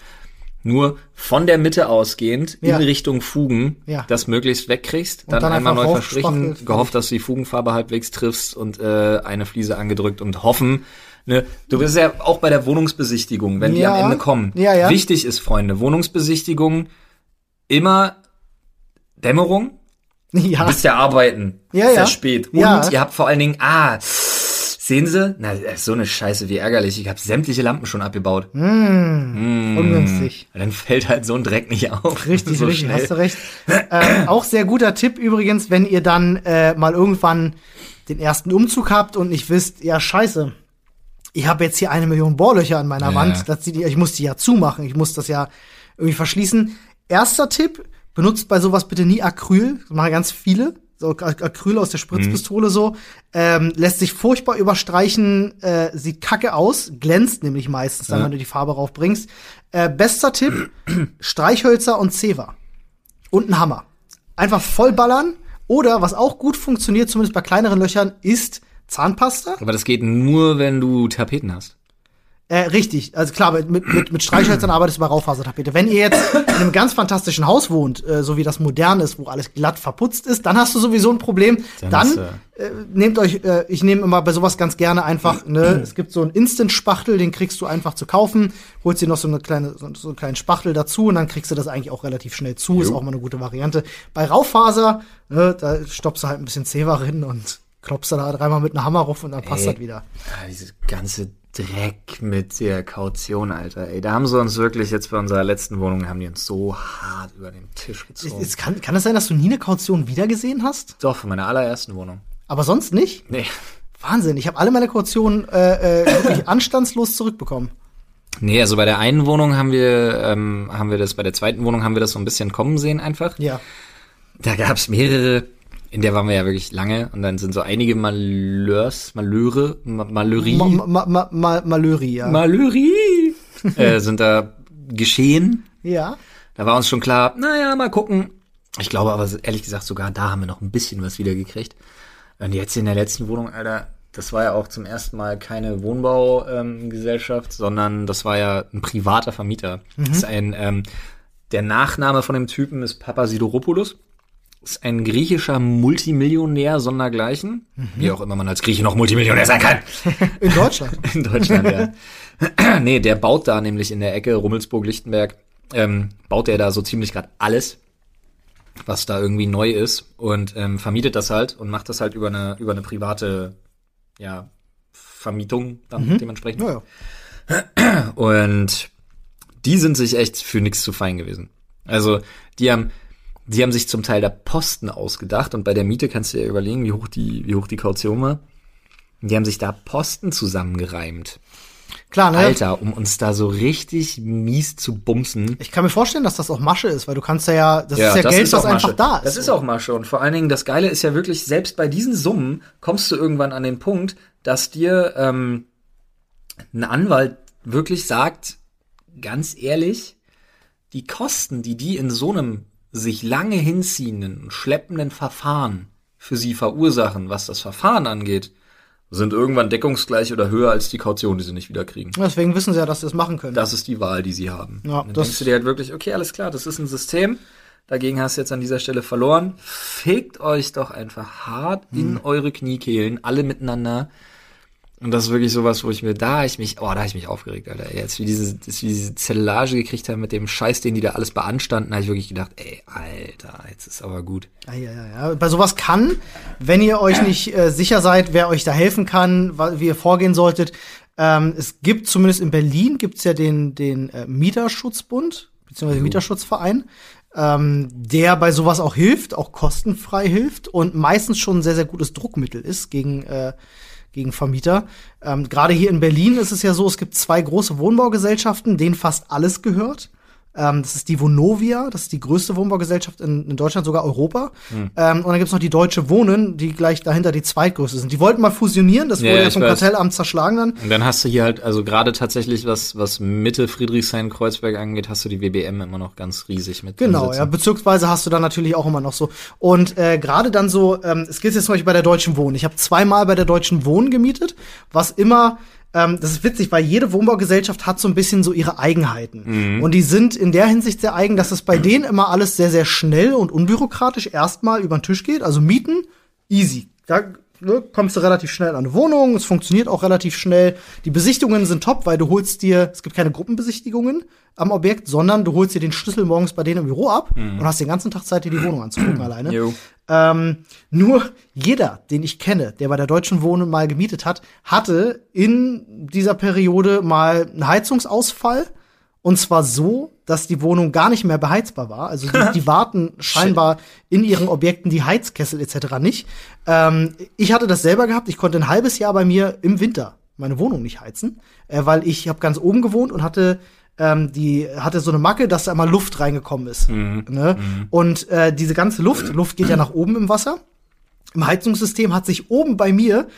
nur von der Mitte ausgehend Ja. in Richtung Fugen Ja. das möglichst wegkriegst, dann, dann einmal neu verstrichen, gehofft, dass du die Fugenfarbe halbwegs triffst und äh, eine Fliese angedrückt und hoffen. Ne, du bist ja auch bei der Wohnungsbesichtigung, wenn die Ja. am Ende kommen. Ja, ja. Wichtig ist, Freunde, Wohnungsbesichtigung immer Dämmerung, Ja. Du bist ja arbeiten. Ja, ja. spät. Und Ja. ihr habt vor allen Dingen, ah, sehen Sie? Na, so eine Scheiße, wie ärgerlich. Ich habe sämtliche Lampen schon abgebaut. Ungünstig. Dann fällt halt so ein Dreck nicht auf. (laughs) Richtig, so richtig, schnell. hast du recht. ähm, auch sehr guter Tipp übrigens, wenn ihr dann äh, mal irgendwann den ersten Umzug habt und nicht wisst, ja scheiße, ich habe jetzt hier eine Million Bohrlöcher an meiner Ja. Wand, das sieht, ich muss die ja zumachen, ich muss das ja irgendwie verschließen. Erster Tipp, benutzt bei sowas bitte nie Acryl, das machen ganz viele. So Ac- Acryl aus der Spritzpistole so. Ähm, lässt sich furchtbar überstreichen, äh, sieht kacke aus, glänzt nämlich meistens, dann, Ja. wenn du die Farbe raufbringst. Äh, bester Tipp, (clears throat) Streichhölzer und Zewa. Und ein Hammer. Einfach vollballern. Oder, was auch gut funktioniert, zumindest bei kleineren Löchern, ist Zahnpasta. Aber das geht nur, wenn du Tapeten hast. Äh, richtig, also klar, mit, mit, mit, Streichhölzern arbeitest du bei Raufasertapete. Wenn ihr jetzt in einem ganz fantastischen Haus wohnt, äh, so wie das modern ist, wo alles glatt verputzt ist, dann hast du sowieso ein Problem. Dann Dann, äh, nehmt euch, äh, ich nehme immer bei sowas ganz gerne einfach, ne, es gibt so einen Instant-Spachtel, den kriegst du einfach zu kaufen, holst dir noch so eine kleine, so, so einen kleinen Spachtel dazu und dann kriegst du das eigentlich auch relativ schnell zu, ist auch mal eine gute Variante. Bei Raufaser, ne, da stoppst du halt ein bisschen Zewa rein und klopfst da dreimal mit einem Hammer rauf und dann passt das wieder. Ah, dieses ganze Dreck mit der Kaution, Alter. Ey, da haben sie uns wirklich jetzt bei unserer letzten Wohnung, haben die uns so hart über den Tisch gezogen. Es kann, kann es sein, dass du nie eine Kaution wiedergesehen hast? Doch, von meiner allerersten Wohnung. Aber sonst nicht? Nee. Wahnsinn, ich habe alle meine Kautionen äh, äh, wirklich (laughs) anstandslos zurückbekommen. Nee, also bei der einen Wohnung haben wir, ähm, haben wir das, bei der zweiten Wohnung haben wir das so ein bisschen kommen sehen einfach. Ja. Da gab's mehrere in der waren wir ja wirklich lange und dann sind so einige Malheurs, Malheure, Ma- Malheurie, Ma, ma, ma, ma, Malöri, ja. Malheurie, (laughs) äh, sind da geschehen. ja. Da war uns schon klar, naja, mal gucken. Ich glaube aber ehrlich gesagt sogar da haben wir noch ein bisschen was wiedergekriegt. Und jetzt in der letzten Wohnung, Alter, das war ja auch zum ersten Mal keine Wohnbaugesellschaft, sondern das war ja ein privater Vermieter. Das ist ein, ähm, der Nachname von dem Typen ist Papasidoropoulos. Ist ein griechischer Multimillionär sondergleichen. Wie auch immer man als Grieche noch Multimillionär sein kann. (laughs) In Deutschland. (laughs) In Deutschland, ja. (clears throat) nee, der baut da nämlich in der Ecke Rummelsburg-Lichtenberg, ähm, baut der da so ziemlich gerade alles, was da irgendwie neu ist und ähm, vermietet das halt und macht das halt über eine über eine private ja Vermietung dann dementsprechend. ja, ja. Und die sind sich echt für nichts zu fein gewesen. Also die haben, die haben sich zum Teil der Posten ausgedacht und bei der Miete kannst du dir überlegen, wie hoch die, wie hoch die Kaution war. Die haben sich da Posten zusammengereimt. Klar, ne? Alter, um uns da so richtig mies zu bumsen. Ich kann mir vorstellen, dass das auch Masche ist, weil du kannst ja ja, das ist ja Geld, was auch einfach da ist. Das ist auch Masche. Und vor allen Dingen, das Geile ist ja wirklich, selbst bei diesen Summen kommst du irgendwann an den Punkt, dass dir ähm, ein Anwalt wirklich sagt, ganz ehrlich, die Kosten, die die in so einem sich lange hinziehenden und schleppenden Verfahren für sie verursachen, was das Verfahren angeht, sind irgendwann deckungsgleich oder höher als die Kaution, die sie nicht wiederkriegen. Deswegen wissen sie ja, dass sie es machen können. Das ist die Wahl, die sie haben. Ja, dann das- denkst du dir halt wirklich, okay, alles klar, das ist ein System. Dagegen hast du jetzt an dieser Stelle verloren. Fegt euch doch einfach hart in Hm. eure Kniekehlen, alle miteinander. Und das ist wirklich sowas, wo ich mir, da ich mich, oh, da ich mich aufgeregt, Alter. Jetzt wie diese, das, wie diese Zellage gekriegt haben mit dem Scheiß, den die da alles beanstanden, habe ich wirklich gedacht, ey, Alter, jetzt ist aber gut. Ja, ja, ja, ja. Bei sowas kann, wenn ihr euch nicht äh, sicher seid, wer euch da helfen kann, wie ihr vorgehen solltet. Ähm, es gibt zumindest in Berlin gibt's ja den den äh, Mieterschutzbund beziehungsweise Mieterschutzverein, ähm, der bei sowas auch hilft, auch kostenfrei hilft und meistens schon ein sehr sehr gutes Druckmittel ist gegen äh, gegen Vermieter. Ähm, Gerade hier in Berlin ist es ja so, es gibt zwei große Wohnbaugesellschaften, denen fast alles gehört. Ähm, das ist die Vonovia, das ist die größte Wohnbaugesellschaft in, in Deutschland, sogar Europa. Hm. Ähm, und dann gibt's noch die Deutsche Wohnen, die gleich dahinter die zweitgrößte sind. Die wollten mal fusionieren, das Ja, wurde ja, vom weiß. Kartellamt zerschlagen dann. Und dann hast du hier halt, also gerade tatsächlich, was, was Mitte Friedrichshain-Kreuzberg angeht, hast du die WBM immer noch ganz riesig mit. Genau, ja, beziehungsweise hast du dann natürlich auch immer noch so. Und äh, gerade dann so, ähm, es geht jetzt zum Beispiel bei der Deutschen Wohnen. Ich habe zweimal bei der Deutschen Wohnen gemietet, was immer, ähm, das ist witzig, weil jede Wohnbaugesellschaft hat so ein bisschen so ihre Eigenheiten. Und die sind in der Hinsicht sehr eigen, dass es bei denen immer alles sehr, sehr schnell und unbürokratisch erstmal über den Tisch geht. Also Mieten, easy. Da ne, kommst du relativ schnell an eine Wohnung, es funktioniert auch relativ schnell. Die Besichtigungen sind top, weil du holst dir, es gibt keine Gruppenbesichtigungen am Objekt, sondern du holst dir den Schlüssel morgens bei denen im Büro ab und hast den ganzen Tag Zeit, dir die Wohnung anzugucken (clears throat) alleine. Jo. Ähm, nur jeder, den ich kenne, der bei der Deutschen Wohnen mal gemietet hat, hatte in dieser Periode mal einen Heizungsausfall. Und zwar so, dass die Wohnung gar nicht mehr beheizbar war. Also die, (laughs) die warten scheinbar in ihren Objekten die Heizkessel etc. nicht. Ähm, ich hatte das selber gehabt. Ich konnte ein halbes Jahr bei mir im Winter meine Wohnung nicht heizen, äh, weil ich habe ganz oben gewohnt und hatte ähm, die hatte so eine Macke, dass da immer Luft reingekommen ist. Ne? Und äh, diese ganze Luft, Luft geht ja nach oben im Wasser. Im Heizungssystem hat sich oben bei mir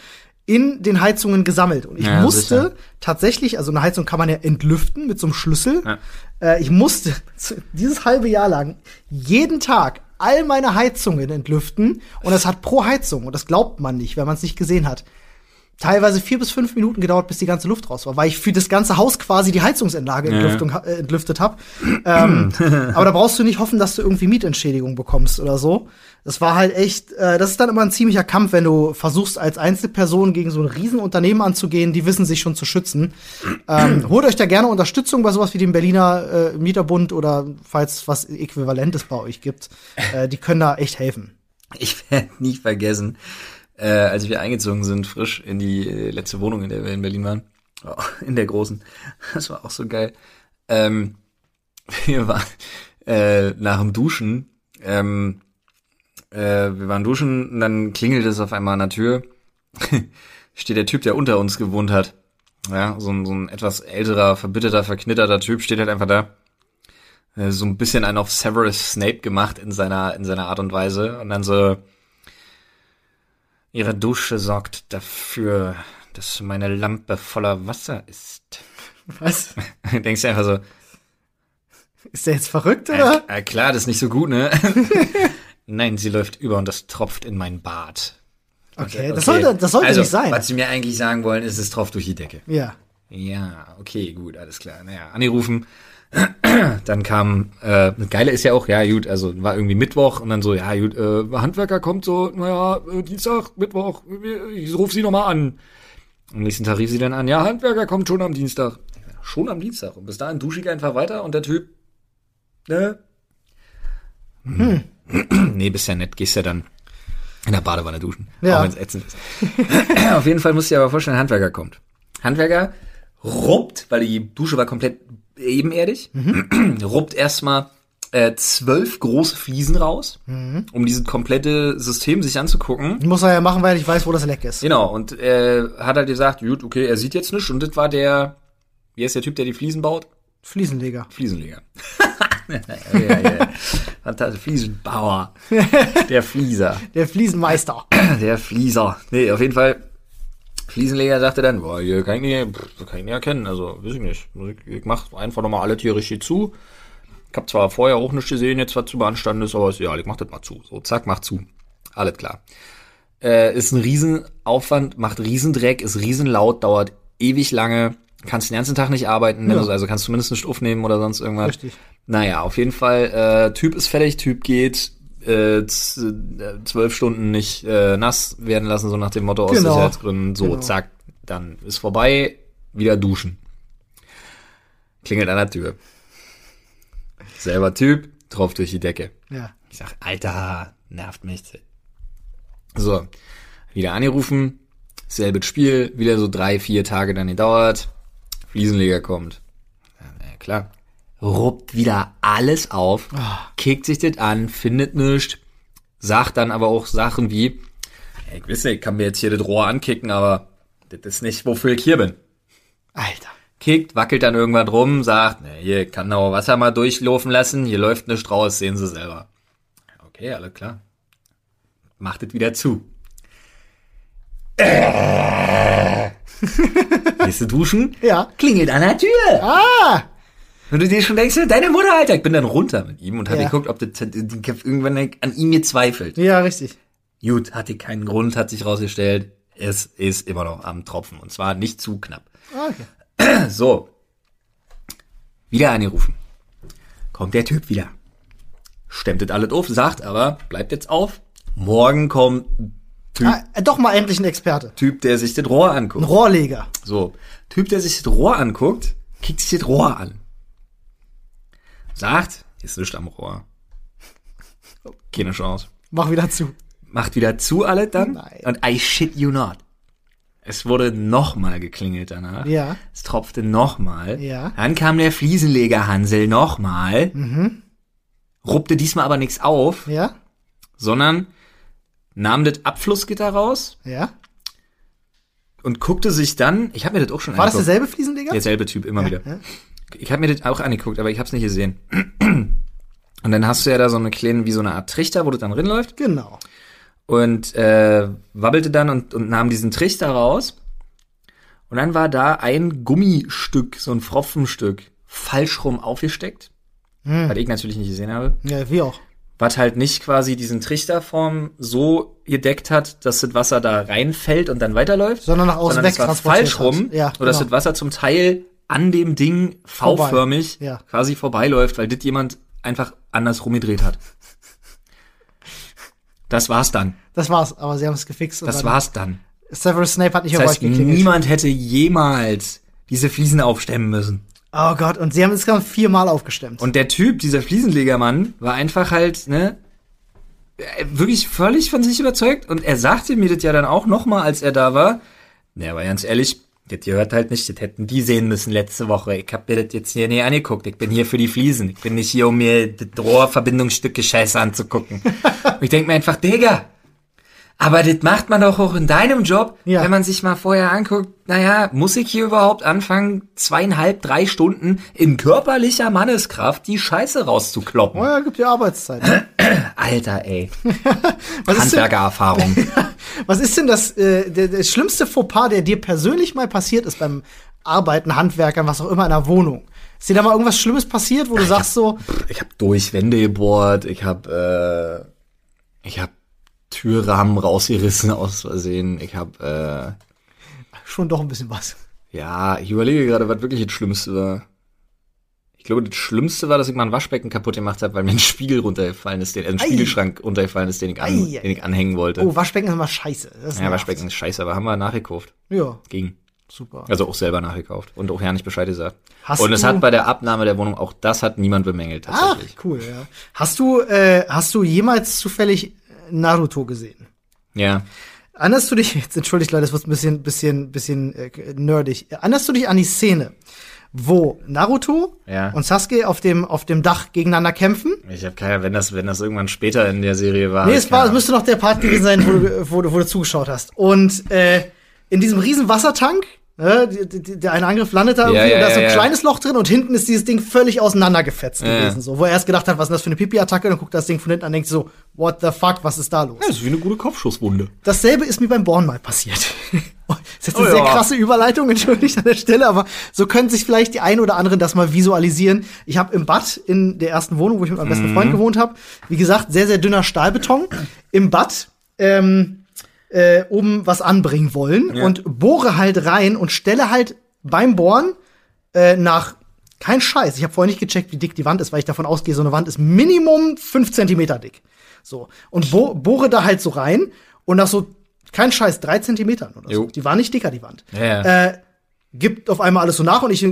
in den Heizungen gesammelt. Und ich Ja, musste sicher. tatsächlich, also eine Heizung kann man ja entlüften mit so einem Schlüssel. Ja. Äh, ich musste (laughs) dieses halbe Jahr lang jeden Tag all meine Heizungen entlüften. Und das hat pro Heizung, und das glaubt man nicht, wenn man es nicht gesehen hat, teilweise vier bis fünf Minuten gedauert, bis die ganze Luft raus war, weil ich für das ganze Haus quasi die Heizungsanlage Entlüftung, äh, entlüftet habe. ähm, (laughs) aber da brauchst du nicht hoffen, dass du irgendwie Mietentschädigung bekommst oder so. Das war halt echt, äh, das ist dann immer ein ziemlicher Kampf, wenn du versuchst, als Einzelperson gegen so ein Riesenunternehmen anzugehen, die wissen sich schon zu schützen. ähm, (clears throat) holt euch da gerne Unterstützung bei sowas wie dem Berliner äh, Mieterbund oder falls was Äquivalentes bei euch gibt. Äh, die können da echt helfen. Ich werde nie vergessen, äh, als wir eingezogen sind, frisch in die äh, letzte Wohnung, in der wir in Berlin waren. Oh, (laughs) in der großen. Das war auch so geil. Ähm, (laughs) wir waren äh, nach dem Duschen, ähm, äh, wir waren duschen und dann klingelt es auf einmal an der Tür. (laughs) steht der Typ, der unter uns gewohnt hat. Ja, so ein, so ein etwas älterer, verbitterter, verknitterter Typ steht halt einfach da. Äh, So ein bisschen einen auf Severus Snape gemacht in seiner, in seiner Art und Weise. Und dann so, Ihre Dusche sorgt dafür, dass meine Lampe voller Wasser ist. Was? (laughs) Denkst du einfach so, Ist der jetzt verrückt, oder? äh, äh, klar, das ist nicht so gut, ne? (laughs) Nein, sie läuft über und das tropft in mein Bad. Okay, das sollte, das sollte also, nicht sein. Was sie mir eigentlich sagen wollen, ist, es tropft durch die Decke. Ja. Ja, okay, gut, alles klar. Naja, angerufen. (clears throat) Dann kam, äh, das Geile ist ja auch, ja gut, also war irgendwie Mittwoch und dann so, ja gut, äh, Handwerker kommt so, naja, äh, Dienstag, Mittwoch, ich ruf sie nochmal an. Am nächsten Tag rief sie dann an, ja, Handwerker kommt schon am Dienstag. Schon am Dienstag. Und bis dahin dusche ich einfach weiter und der Typ, ne? Hm. (clears throat) nee, bist ja nett, gehst ja dann in der Badewanne duschen. Ja. Auch wenn's ätzend ist. (clears throat) Auf jeden Fall musst du dir aber vorstellen, Handwerker kommt. Handwerker ruppt, weil die Dusche war komplett ebenerdig, (clears throat) ruppt erstmal äh, zwölf große Fliesen raus, um dieses komplette System sich anzugucken. Muss er ja machen, weil ich weiß, wo das Leck ist. Genau, und äh, hat halt gesagt, gut, okay, er sieht jetzt nichts und das war der, wie heißt der Typ, der die Fliesen baut? Fliesenleger. Fliesenleger. (laughs) ja, ja, ja. Fantastisch, Fliesenbauer. (laughs) Der Flieser. Der Fliesenmeister. (clears throat) Der Flieser. Nee, auf jeden Fall. Fliesenleger sagte dann, boah, hier kann ich nicht, kann ich nicht erkennen, also, weiß ich nicht. Ich, ich mach einfach nochmal alle Tiere richtig zu. Ich hab zwar vorher auch nicht gesehen, jetzt was zu beanstanden ist, aber ist ja, ich mach das mal zu. So, zack, mach zu. Alles klar. Äh, ist ein Riesenaufwand, macht Riesendreck, ist riesenlaut, dauert ewig lange, kannst den ganzen Tag nicht arbeiten, Ja. du, also kannst zumindest nicht aufnehmen oder sonst irgendwas. Richtig. Naja, auf jeden Fall, äh, Typ ist fertig, Typ geht, äh, äh, zwölf Stunden nicht äh, nass werden lassen, so nach dem Motto aus Genau. Sicherheitsgründen. So, Genau. zack, dann ist vorbei, wieder duschen. Klingelt an der Tür. Selber Typ, drauf durch die Decke. Ja. Ich sag, Alter, nervt mich. So, wieder angerufen, selbes Spiel, wieder so drei, vier Tage dann gedauert. Fliesenleger kommt. Ja, klar. Ruppt wieder alles auf, kickt sich das an, findet nichts, sagt dann aber auch Sachen wie, "Ey, ich weiß nicht, ich kann mir jetzt hier das Rohr ankicken, aber das ist nicht, wofür ich hier bin Alter. kickt, wackelt dann irgendwann rum, sagt, ne, hier kann auch Wasser mal durchlaufen lassen, hier läuft nichts raus, sehen Sie selber. Okay, alles klar. Macht es wieder zu. (laughs) Gehst du duschen? Ja. Klingelt an der Tür. Ah! Und du dir schon denkst, deine Mutter, Alter. Ich bin dann runter mit ihm und habe Ja. geguckt, ob die irgendwann an ihm gezweifelt. Ja, richtig. Gut, hatte keinen Grund, hat sich rausgestellt. Es ist immer noch am Tropfen. Und zwar nicht zu knapp. Okay. (clears throat) So. Wieder angerufen. Kommt der Typ wieder. Stemmt das alles auf, sagt aber, bleibt jetzt auf. Morgen kommt Typ, Ah, äh, doch mal endlich ein Experte. Typ, der sich das Rohr Ein anguckt. Rohrleger. So. Typ, der sich das Rohr anguckt, kickt sich das Rohr an. Sagt, ist nichts am Rohr. Keine Chance. Mach wieder zu. Macht wieder zu alles dann. Nein. Und I shit you not. Es wurde nochmal geklingelt danach. Ja. Es tropfte nochmal. Ja. Dann kam der Fliesenleger Hansel nochmal. Ruppte diesmal aber nichts auf, Ja? sondern nahm das Abflussgitter raus Ja? und guckte sich dann, ich habe mir das auch schon War das derselbe Fliesenleger? Derselbe Typ, immer wieder. ja. Ich habe mir das auch angeguckt, aber ich habe es nicht gesehen. (clears throat) Und dann hast du ja da so eine kleine, wie so eine Art Trichter, wo das dann rinläuft. Genau. und äh, wabbelte dann und, und nahm diesen Trichter raus. Und dann war da ein Gummistück, so ein Pfropfenstück, falsch rum aufgesteckt. Was ich natürlich nicht gesehen habe. Ja, wie auch. Was halt nicht quasi diesen Trichterform so gedeckt hat, dass das Wasser da reinfällt und dann weiterläuft. Sondern nach außen sondern es war wegtransportiert falsch rum. Ja, oder dass genau. das Wasser zum Teil an dem Ding. V-förmig Ja. quasi vorbeiläuft, weil das jemand einfach anders rumgedreht hat. Das war's dann. Das war's, aber sie haben es gefixt. und Das dann- war's dann. Severus Snape hat nicht Das auf heißt, euch geklingelt. niemand hätte jemals diese Fliesen aufstemmen müssen. Oh Gott, und sie haben insgesamt viermal aufgestemmt. Und der Typ, dieser Fliesenlegermann, war einfach halt, ne, äh, wirklich völlig von sich überzeugt. Und er sagte mir das ja dann auch nochmal, als er da war. Ne, aber ganz ehrlich, das gehört halt nicht, das hätten die sehen müssen letzte Woche. Ich hab mir das jetzt hier nie angeguckt. Ich bin hier für die Fliesen. Ich bin nicht hier, um mir das Rohrverbindungsstücke Scheiße anzugucken. (laughs) Und ich denk mir einfach, Digga, aber das macht man doch auch in deinem Job, Ja. wenn man sich mal vorher anguckt, naja, muss ich hier überhaupt anfangen, zweieinhalb, drei Stunden in körperlicher Manneskraft die Scheiße rauszukloppen? oh ja, gibt ja Arbeitszeit. ne? (clears throat) Alter, ey. (laughs) Was ist, denn, Handwerkererfahrung. (laughs) Was ist denn das, äh, der, der schlimmste Fauxpas, der dir persönlich mal passiert ist beim Arbeiten, Handwerkern, was auch immer in der Wohnung? Ist dir da mal irgendwas Schlimmes passiert, wo du sagst so, Ich habe durch Wände gebohrt, ich habe äh, ich habe Türrahmen rausgerissen aus Versehen, ich habe schon doch ein bisschen was? äh, ja, ich überlege gerade, was wirklich das Schlimmste war. Ich glaube, das Schlimmste war, dass ich mal ein Waschbecken kaputt gemacht habe, weil mir ein Spiegel runtergefallen ist, den, äh, ein Ei. Spiegelschrank runtergefallen ist, den ich, an, den ich anhängen wollte. Oh, Waschbecken ist immer scheiße. Das ja. Waschbecken ist scheiße, aber haben wir nachgekauft. Ja, Ging. super. Also auch selber nachgekauft und auch ja nicht Bescheid gesagt. Hast und es hat bei der Abnahme der Wohnung auch das hat niemand bemängelt tatsächlich. cool, ja. Hast du, äh, hast du jemals zufällig äh, Naruto gesehen? Ja. Erinnerst du dich, (laughs) jetzt entschuldigt Leute, das wird ein bisschen, bisschen, bisschen äh, nerdig. Erinnerst du dich an die Szene, wo Naruto Ja. und Sasuke auf dem, auf dem Dach gegeneinander kämpfen? Ich habe keine, wenn das, wenn das irgendwann später in der Serie war. Nee, es war, es müsste noch der Part gewesen sein, wo du, wo du, wo du zugeschaut hast. Und äh, in diesem riesen Wassertank, ne, die, die, der eine Angriff landet da Ja, irgendwie ja, und da ist so ein ja, ja. kleines Loch drin und hinten ist dieses Ding völlig auseinandergefetzt Ja. gewesen. So, wo er erst gedacht hat, was ist das für eine Pipi-Attacke, dann guckt das Ding von hinten an und denkt so, what the fuck, was ist da los? Das ist wie eine gute Kopfschusswunde. Dasselbe ist mir beim Born mal passiert. das (laughs) ist jetzt eine Oh sehr ja. krasse Überleitung, (laughs) entschuldigt an der Stelle, aber so können sich vielleicht die ein oder anderen das mal visualisieren. Ich habe im Bad in der ersten Wohnung, wo ich mit meinem Mhm. besten Freund gewohnt habe, wie gesagt, sehr, sehr dünner Stahlbeton im Bad. Ähm, äh, oben was anbringen wollen Ja. und bohre halt rein und stelle halt beim Bohren äh, nach kein Scheiß. Ich habe vorher nicht gecheckt, wie dick die Wand ist, weil ich davon ausgehe, so eine Wand ist Minimum fünf Zentimeter dick. So. Und bo bohre da halt so rein und nach so, kein Scheiß, drei Zentimetern oder so. Jo. Die war nicht dicker, die Wand. Ja. Äh, gibt auf einmal alles so nach und ich,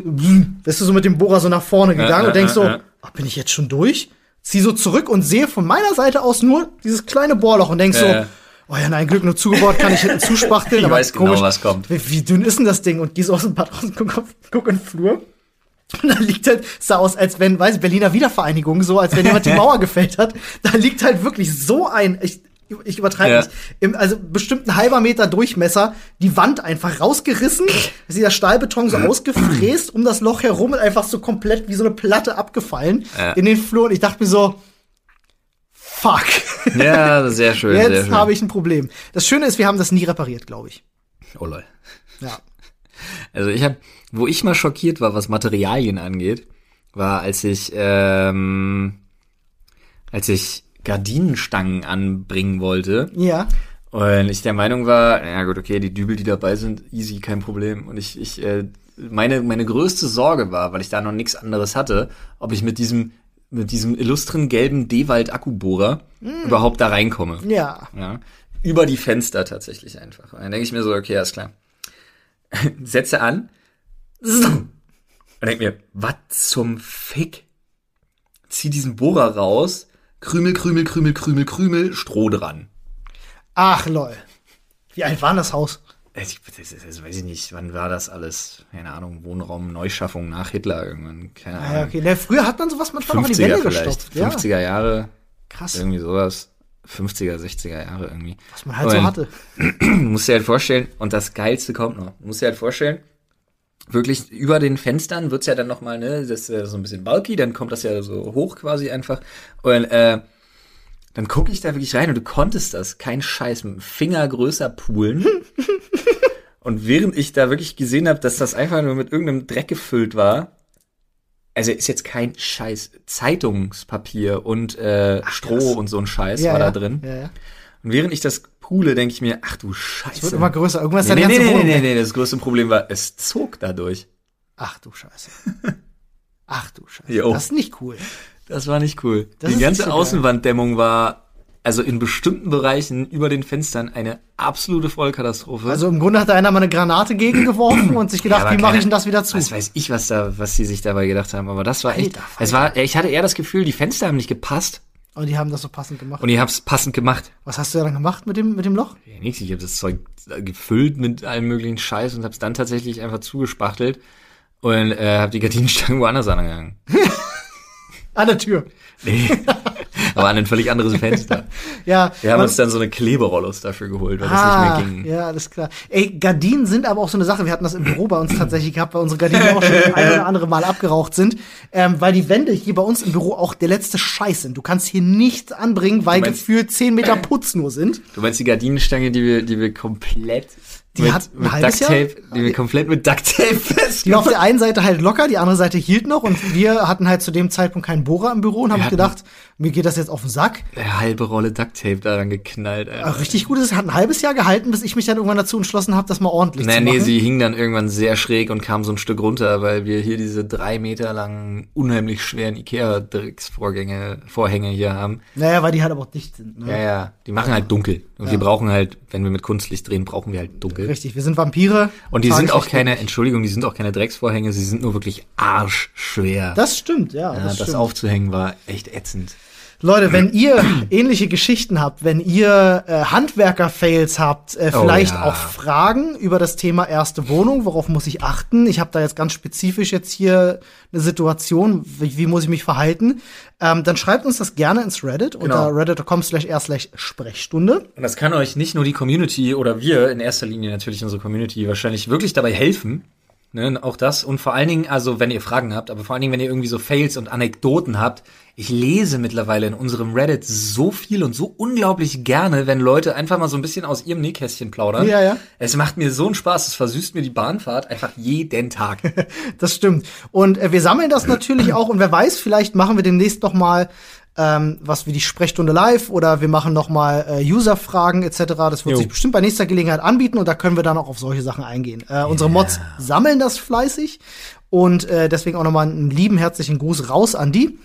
bist du so mit dem Bohrer so nach vorne gegangen ja, und denkst so, ach, bin ich jetzt schon durch? Zieh so zurück und sehe von meiner Seite aus nur dieses kleine Bohrloch und denk Ja, so. Oh ja, nein, Glück nur zugebohrt, kann ich hinten zuspachteln. (laughs) Ich aber weiß genau, komisch, was kommt. Wie, wie dünn ist denn das Ding? Und gehst aus dem Bad raus und guck, auf, guck in den Flur. Und da liegt halt, sah aus, als wenn, weiß ich, Berliner Wiedervereinigung, so, als wenn jemand die (laughs) Mauer gefällt hat. Da liegt halt wirklich so ein, ich, ich übertreibe Ja. nicht, im, also bestimmt ein halber Meter Durchmesser, die Wand einfach rausgerissen, ist dieser Stahlbeton so ausgefräst, um das Loch herum und einfach so komplett wie so eine Platte abgefallen Ja. in den Flur. Und ich dachte mir so, fuck. Ja, sehr schön. Jetzt habe ich ein Problem. Das Schöne ist, wir haben das nie repariert, glaube ich. Oh lol. Ja. Also ich habe, wo ich mal schockiert war, was Materialien angeht, war, als ich, ähm, als ich Gardinenstangen anbringen wollte Ja. und ich der Meinung war, ja gut, okay, die Dübel, die dabei sind, easy, kein Problem. Und ich, ich, äh, meine, meine größte Sorge war, weil ich da noch nichts anderes hatte, ob ich mit diesem, mit diesem illustren gelben Dewald Akkubohrer überhaupt da reinkomme. Ja. Ja. Über die Fenster tatsächlich einfach. Und dann denke ich mir so, okay, alles klar. (laughs) Setze an. Und denke mir, was zum Fick? Zieh diesen Bohrer raus. Krümel, Krümel, Krümel, Krümel, Krümel, Stroh dran. Ach, lol. Wie alt war das Haus? Ich, das, ist- das weiß ich nicht, wann war das alles? Keine Ahnung, Wohnraum, Neuschaffung nach Hitler irgendwann. Keine Ah, ja, Ahnung. okay. Ne, früher hat man sowas manchmal noch an die 50er Wände vielleicht. gestopft. Ja. 50er Jahre, Krass, irgendwie sowas. 50er, 60er Jahre irgendwie. was man halt so Und- hatte. Du (clears throat) musst dir halt vorstellen, und das Geilste kommt noch, du musst dir halt vorstellen, wirklich über den Fenstern wird's ja dann nochmal, ne, das ist ja so ein bisschen bulky, dann kommt das ja so hoch quasi einfach. Und äh, dann gucke ich da wirklich rein und du konntest das, kein Scheiß, mit dem Finger größer poolen. (laughs) und während ich da wirklich gesehen habe, dass das einfach nur mit irgendeinem Dreck gefüllt war, also ist jetzt kein Scheiß, Zeitungspapier und äh, Stroh krass. und so ein Scheiß Ja, war ja. da drin. Ja. Und während ich das pule, denke ich mir, ach du Es Scheiße. wird immer größer. Irgendwas nee, nee, nee, nee, nee, nee, das größte Problem war, es zog dadurch. Ach du Scheiße. (laughs) Ach du Scheiße. Jo. Das ist nicht cool. Das war nicht cool. Das Die ganze so. Außenwanddämmung war, also in bestimmten Bereichen über den Fenstern, eine absolute Vollkatastrophe. Also im Grunde hat da einer mal eine Granate gegengeworfen und sich gedacht, Ja, wie mache ich denn das wieder zu? Was weiß ich, was da, was sie sich dabei gedacht haben, aber das war echt, Alter, es war, ich hatte eher das Gefühl, die Fenster haben nicht gepasst Und die haben das so passend gemacht. und ich hab's passend gemacht. Was hast du dann gemacht mit dem, mit dem Loch? Ja, nix, ich habe das Zeug gefüllt mit allem möglichen Scheiß und hab's dann tatsächlich einfach zugespachtelt und äh, habe die Gardinenstangen woanders angegangen. (laughs) An der Tür. Nee. Aber an ein völlig anderes Fenster. (laughs) Ja, Wir haben man- uns dann so eine Kleberollos dafür geholt, weil das Ah, nicht mehr ging. ja, alles klar. Ey, Gardinen sind aber auch so eine Sache. Wir hatten das im Büro bei uns tatsächlich gehabt, weil unsere Gardinen auch schon ein oder andere Mal abgeraucht sind, ähm, weil die Wände hier bei uns im Büro auch der letzte Scheiß sind. Du kannst hier nichts anbringen, weil meinst- gefühlt 10 Meter Putz nur sind. Du meinst die Gardinenstange, die wir, die wir komplett Die mit, hat mit Jahr? Ducktape, die wir komplett mit Ducktape fest. Die war auf der einen Seite halt locker, die andere Seite hielt noch und wir hatten halt zu dem Zeitpunkt keinen Bohrer im Büro und haben gedacht, mir geht das jetzt auf den Sack. Eine halbe Rolle Ducktape daran geknallt, Alter. Richtig gut, es hat ein halbes Jahr gehalten, bis ich mich dann irgendwann dazu entschlossen habe, das mal ordentlich Nee, zu nee, machen. sie hing dann irgendwann sehr schräg und kam so ein Stück runter, weil wir hier diese drei Meter langen, unheimlich schweren Ikea-Drecksvorgänge, Vorhänge hier haben. naja, weil die halt aber auch dicht sind. Ne? Ja, ja, die machen halt dunkel. Und wir brauchen halt, wenn wir mit Kunstlicht drehen, brauchen wir halt dunkel. Richtig, wir sind Vampire. Und die sind auch keine, Entschuldigung, die sind auch keine Drecksvorhänge, sie sind nur wirklich arschschwer. Das stimmt, ja. ja, das das aufzuhängen war echt ätzend. Leute, wenn (clears throat) ihr ähnliche Geschichten habt, wenn ihr äh, Handwerker-Fails habt, äh, Oh, vielleicht ja. auch Fragen über das Thema erste Wohnung, worauf muss ich achten? Ich habe da jetzt ganz spezifisch jetzt hier eine Situation, wie, wie muss ich mich verhalten? Ähm, dann schreibt uns das gerne ins Reddit unter Genau. reddit.com slash r slash Sprechstunde. Und das kann euch nicht nur die Community oder wir, in erster Linie natürlich unsere Community, wahrscheinlich wirklich dabei helfen. Ne, auch das. Und vor allen Dingen, also wenn ihr Fragen habt, aber vor allen Dingen, wenn ihr irgendwie so Fails und Anekdoten habt. Ich lese mittlerweile in unserem Reddit so viel und so unglaublich gerne, wenn Leute einfach mal so ein bisschen aus ihrem Nähkästchen plaudern. Ja, ja. Es macht mir so einen Spaß, es versüßt mir die Bahnfahrt einfach jeden Tag. (laughs) Das stimmt. Und äh, wir sammeln das natürlich auch und wer weiß, vielleicht machen wir demnächst noch mal ähm, was wie die Sprechstunde live oder wir machen noch mal äh, User-Fragen etc. Das wird Jo. sich bestimmt bei nächster Gelegenheit anbieten und da können wir dann auch auf solche Sachen eingehen. Äh, Unsere Mods sammeln das fleißig und äh, deswegen auch noch mal einen lieben herzlichen Gruß raus an die.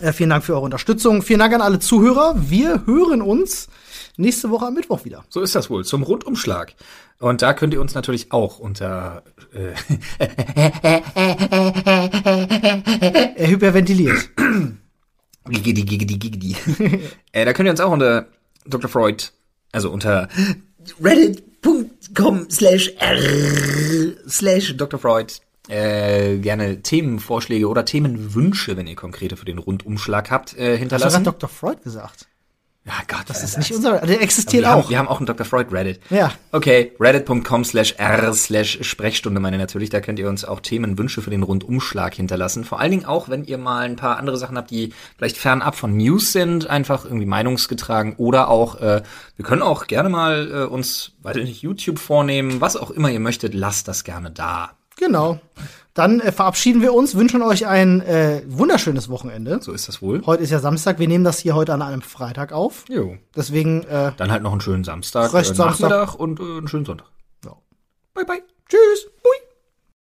Äh, vielen Dank für eure Unterstützung. Vielen Dank an alle Zuhörer. Wir hören uns nächste Woche am Mittwoch wieder. So ist das wohl, zum Rundumschlag. Und da könnt ihr uns natürlich auch unter äh, (laughs) Er hyperventiliert. (clears throat) Gigidi, gigidi, gigidi. (laughs) äh, da könnt ihr uns auch unter Dr. Freud, also unter reddit.com slash r slash Dr. Freud äh, gerne Themenvorschläge oder Themenwünsche, wenn ihr konkrete für den Rundumschlag habt, äh, Hast du hinterlassen. gerade Dr. Freud gesagt? Ja, Gott, Das ist nicht unser, der existiert wir haben, auch. wir haben auch einen Dr. Freud Reddit. Ja. Okay, reddit.com slash r slash Sprechstunde meine natürlich. Da könnt ihr uns auch Themenwünsche für den Rundumschlag hinterlassen. Vor allen Dingen auch, wenn ihr mal ein paar andere Sachen habt, die vielleicht fernab von News sind, einfach irgendwie meinungsgetragen oder auch, äh, wir können auch gerne mal äh, uns, weiß ich nicht, YouTube vornehmen, was auch immer ihr möchtet, lasst das gerne da. Genau. Dann äh, verabschieden wir uns, wünschen euch ein äh, wunderschönes Wochenende. So ist das wohl. Heute ist ja Samstag, wir nehmen das hier heute an einem Freitag auf. Jo. Deswegen, äh, Dann halt noch einen schönen Samstag, äh, Samstag. Nachmittag und äh, einen schönen Sonntag. Ja. Bye bye. tschüss.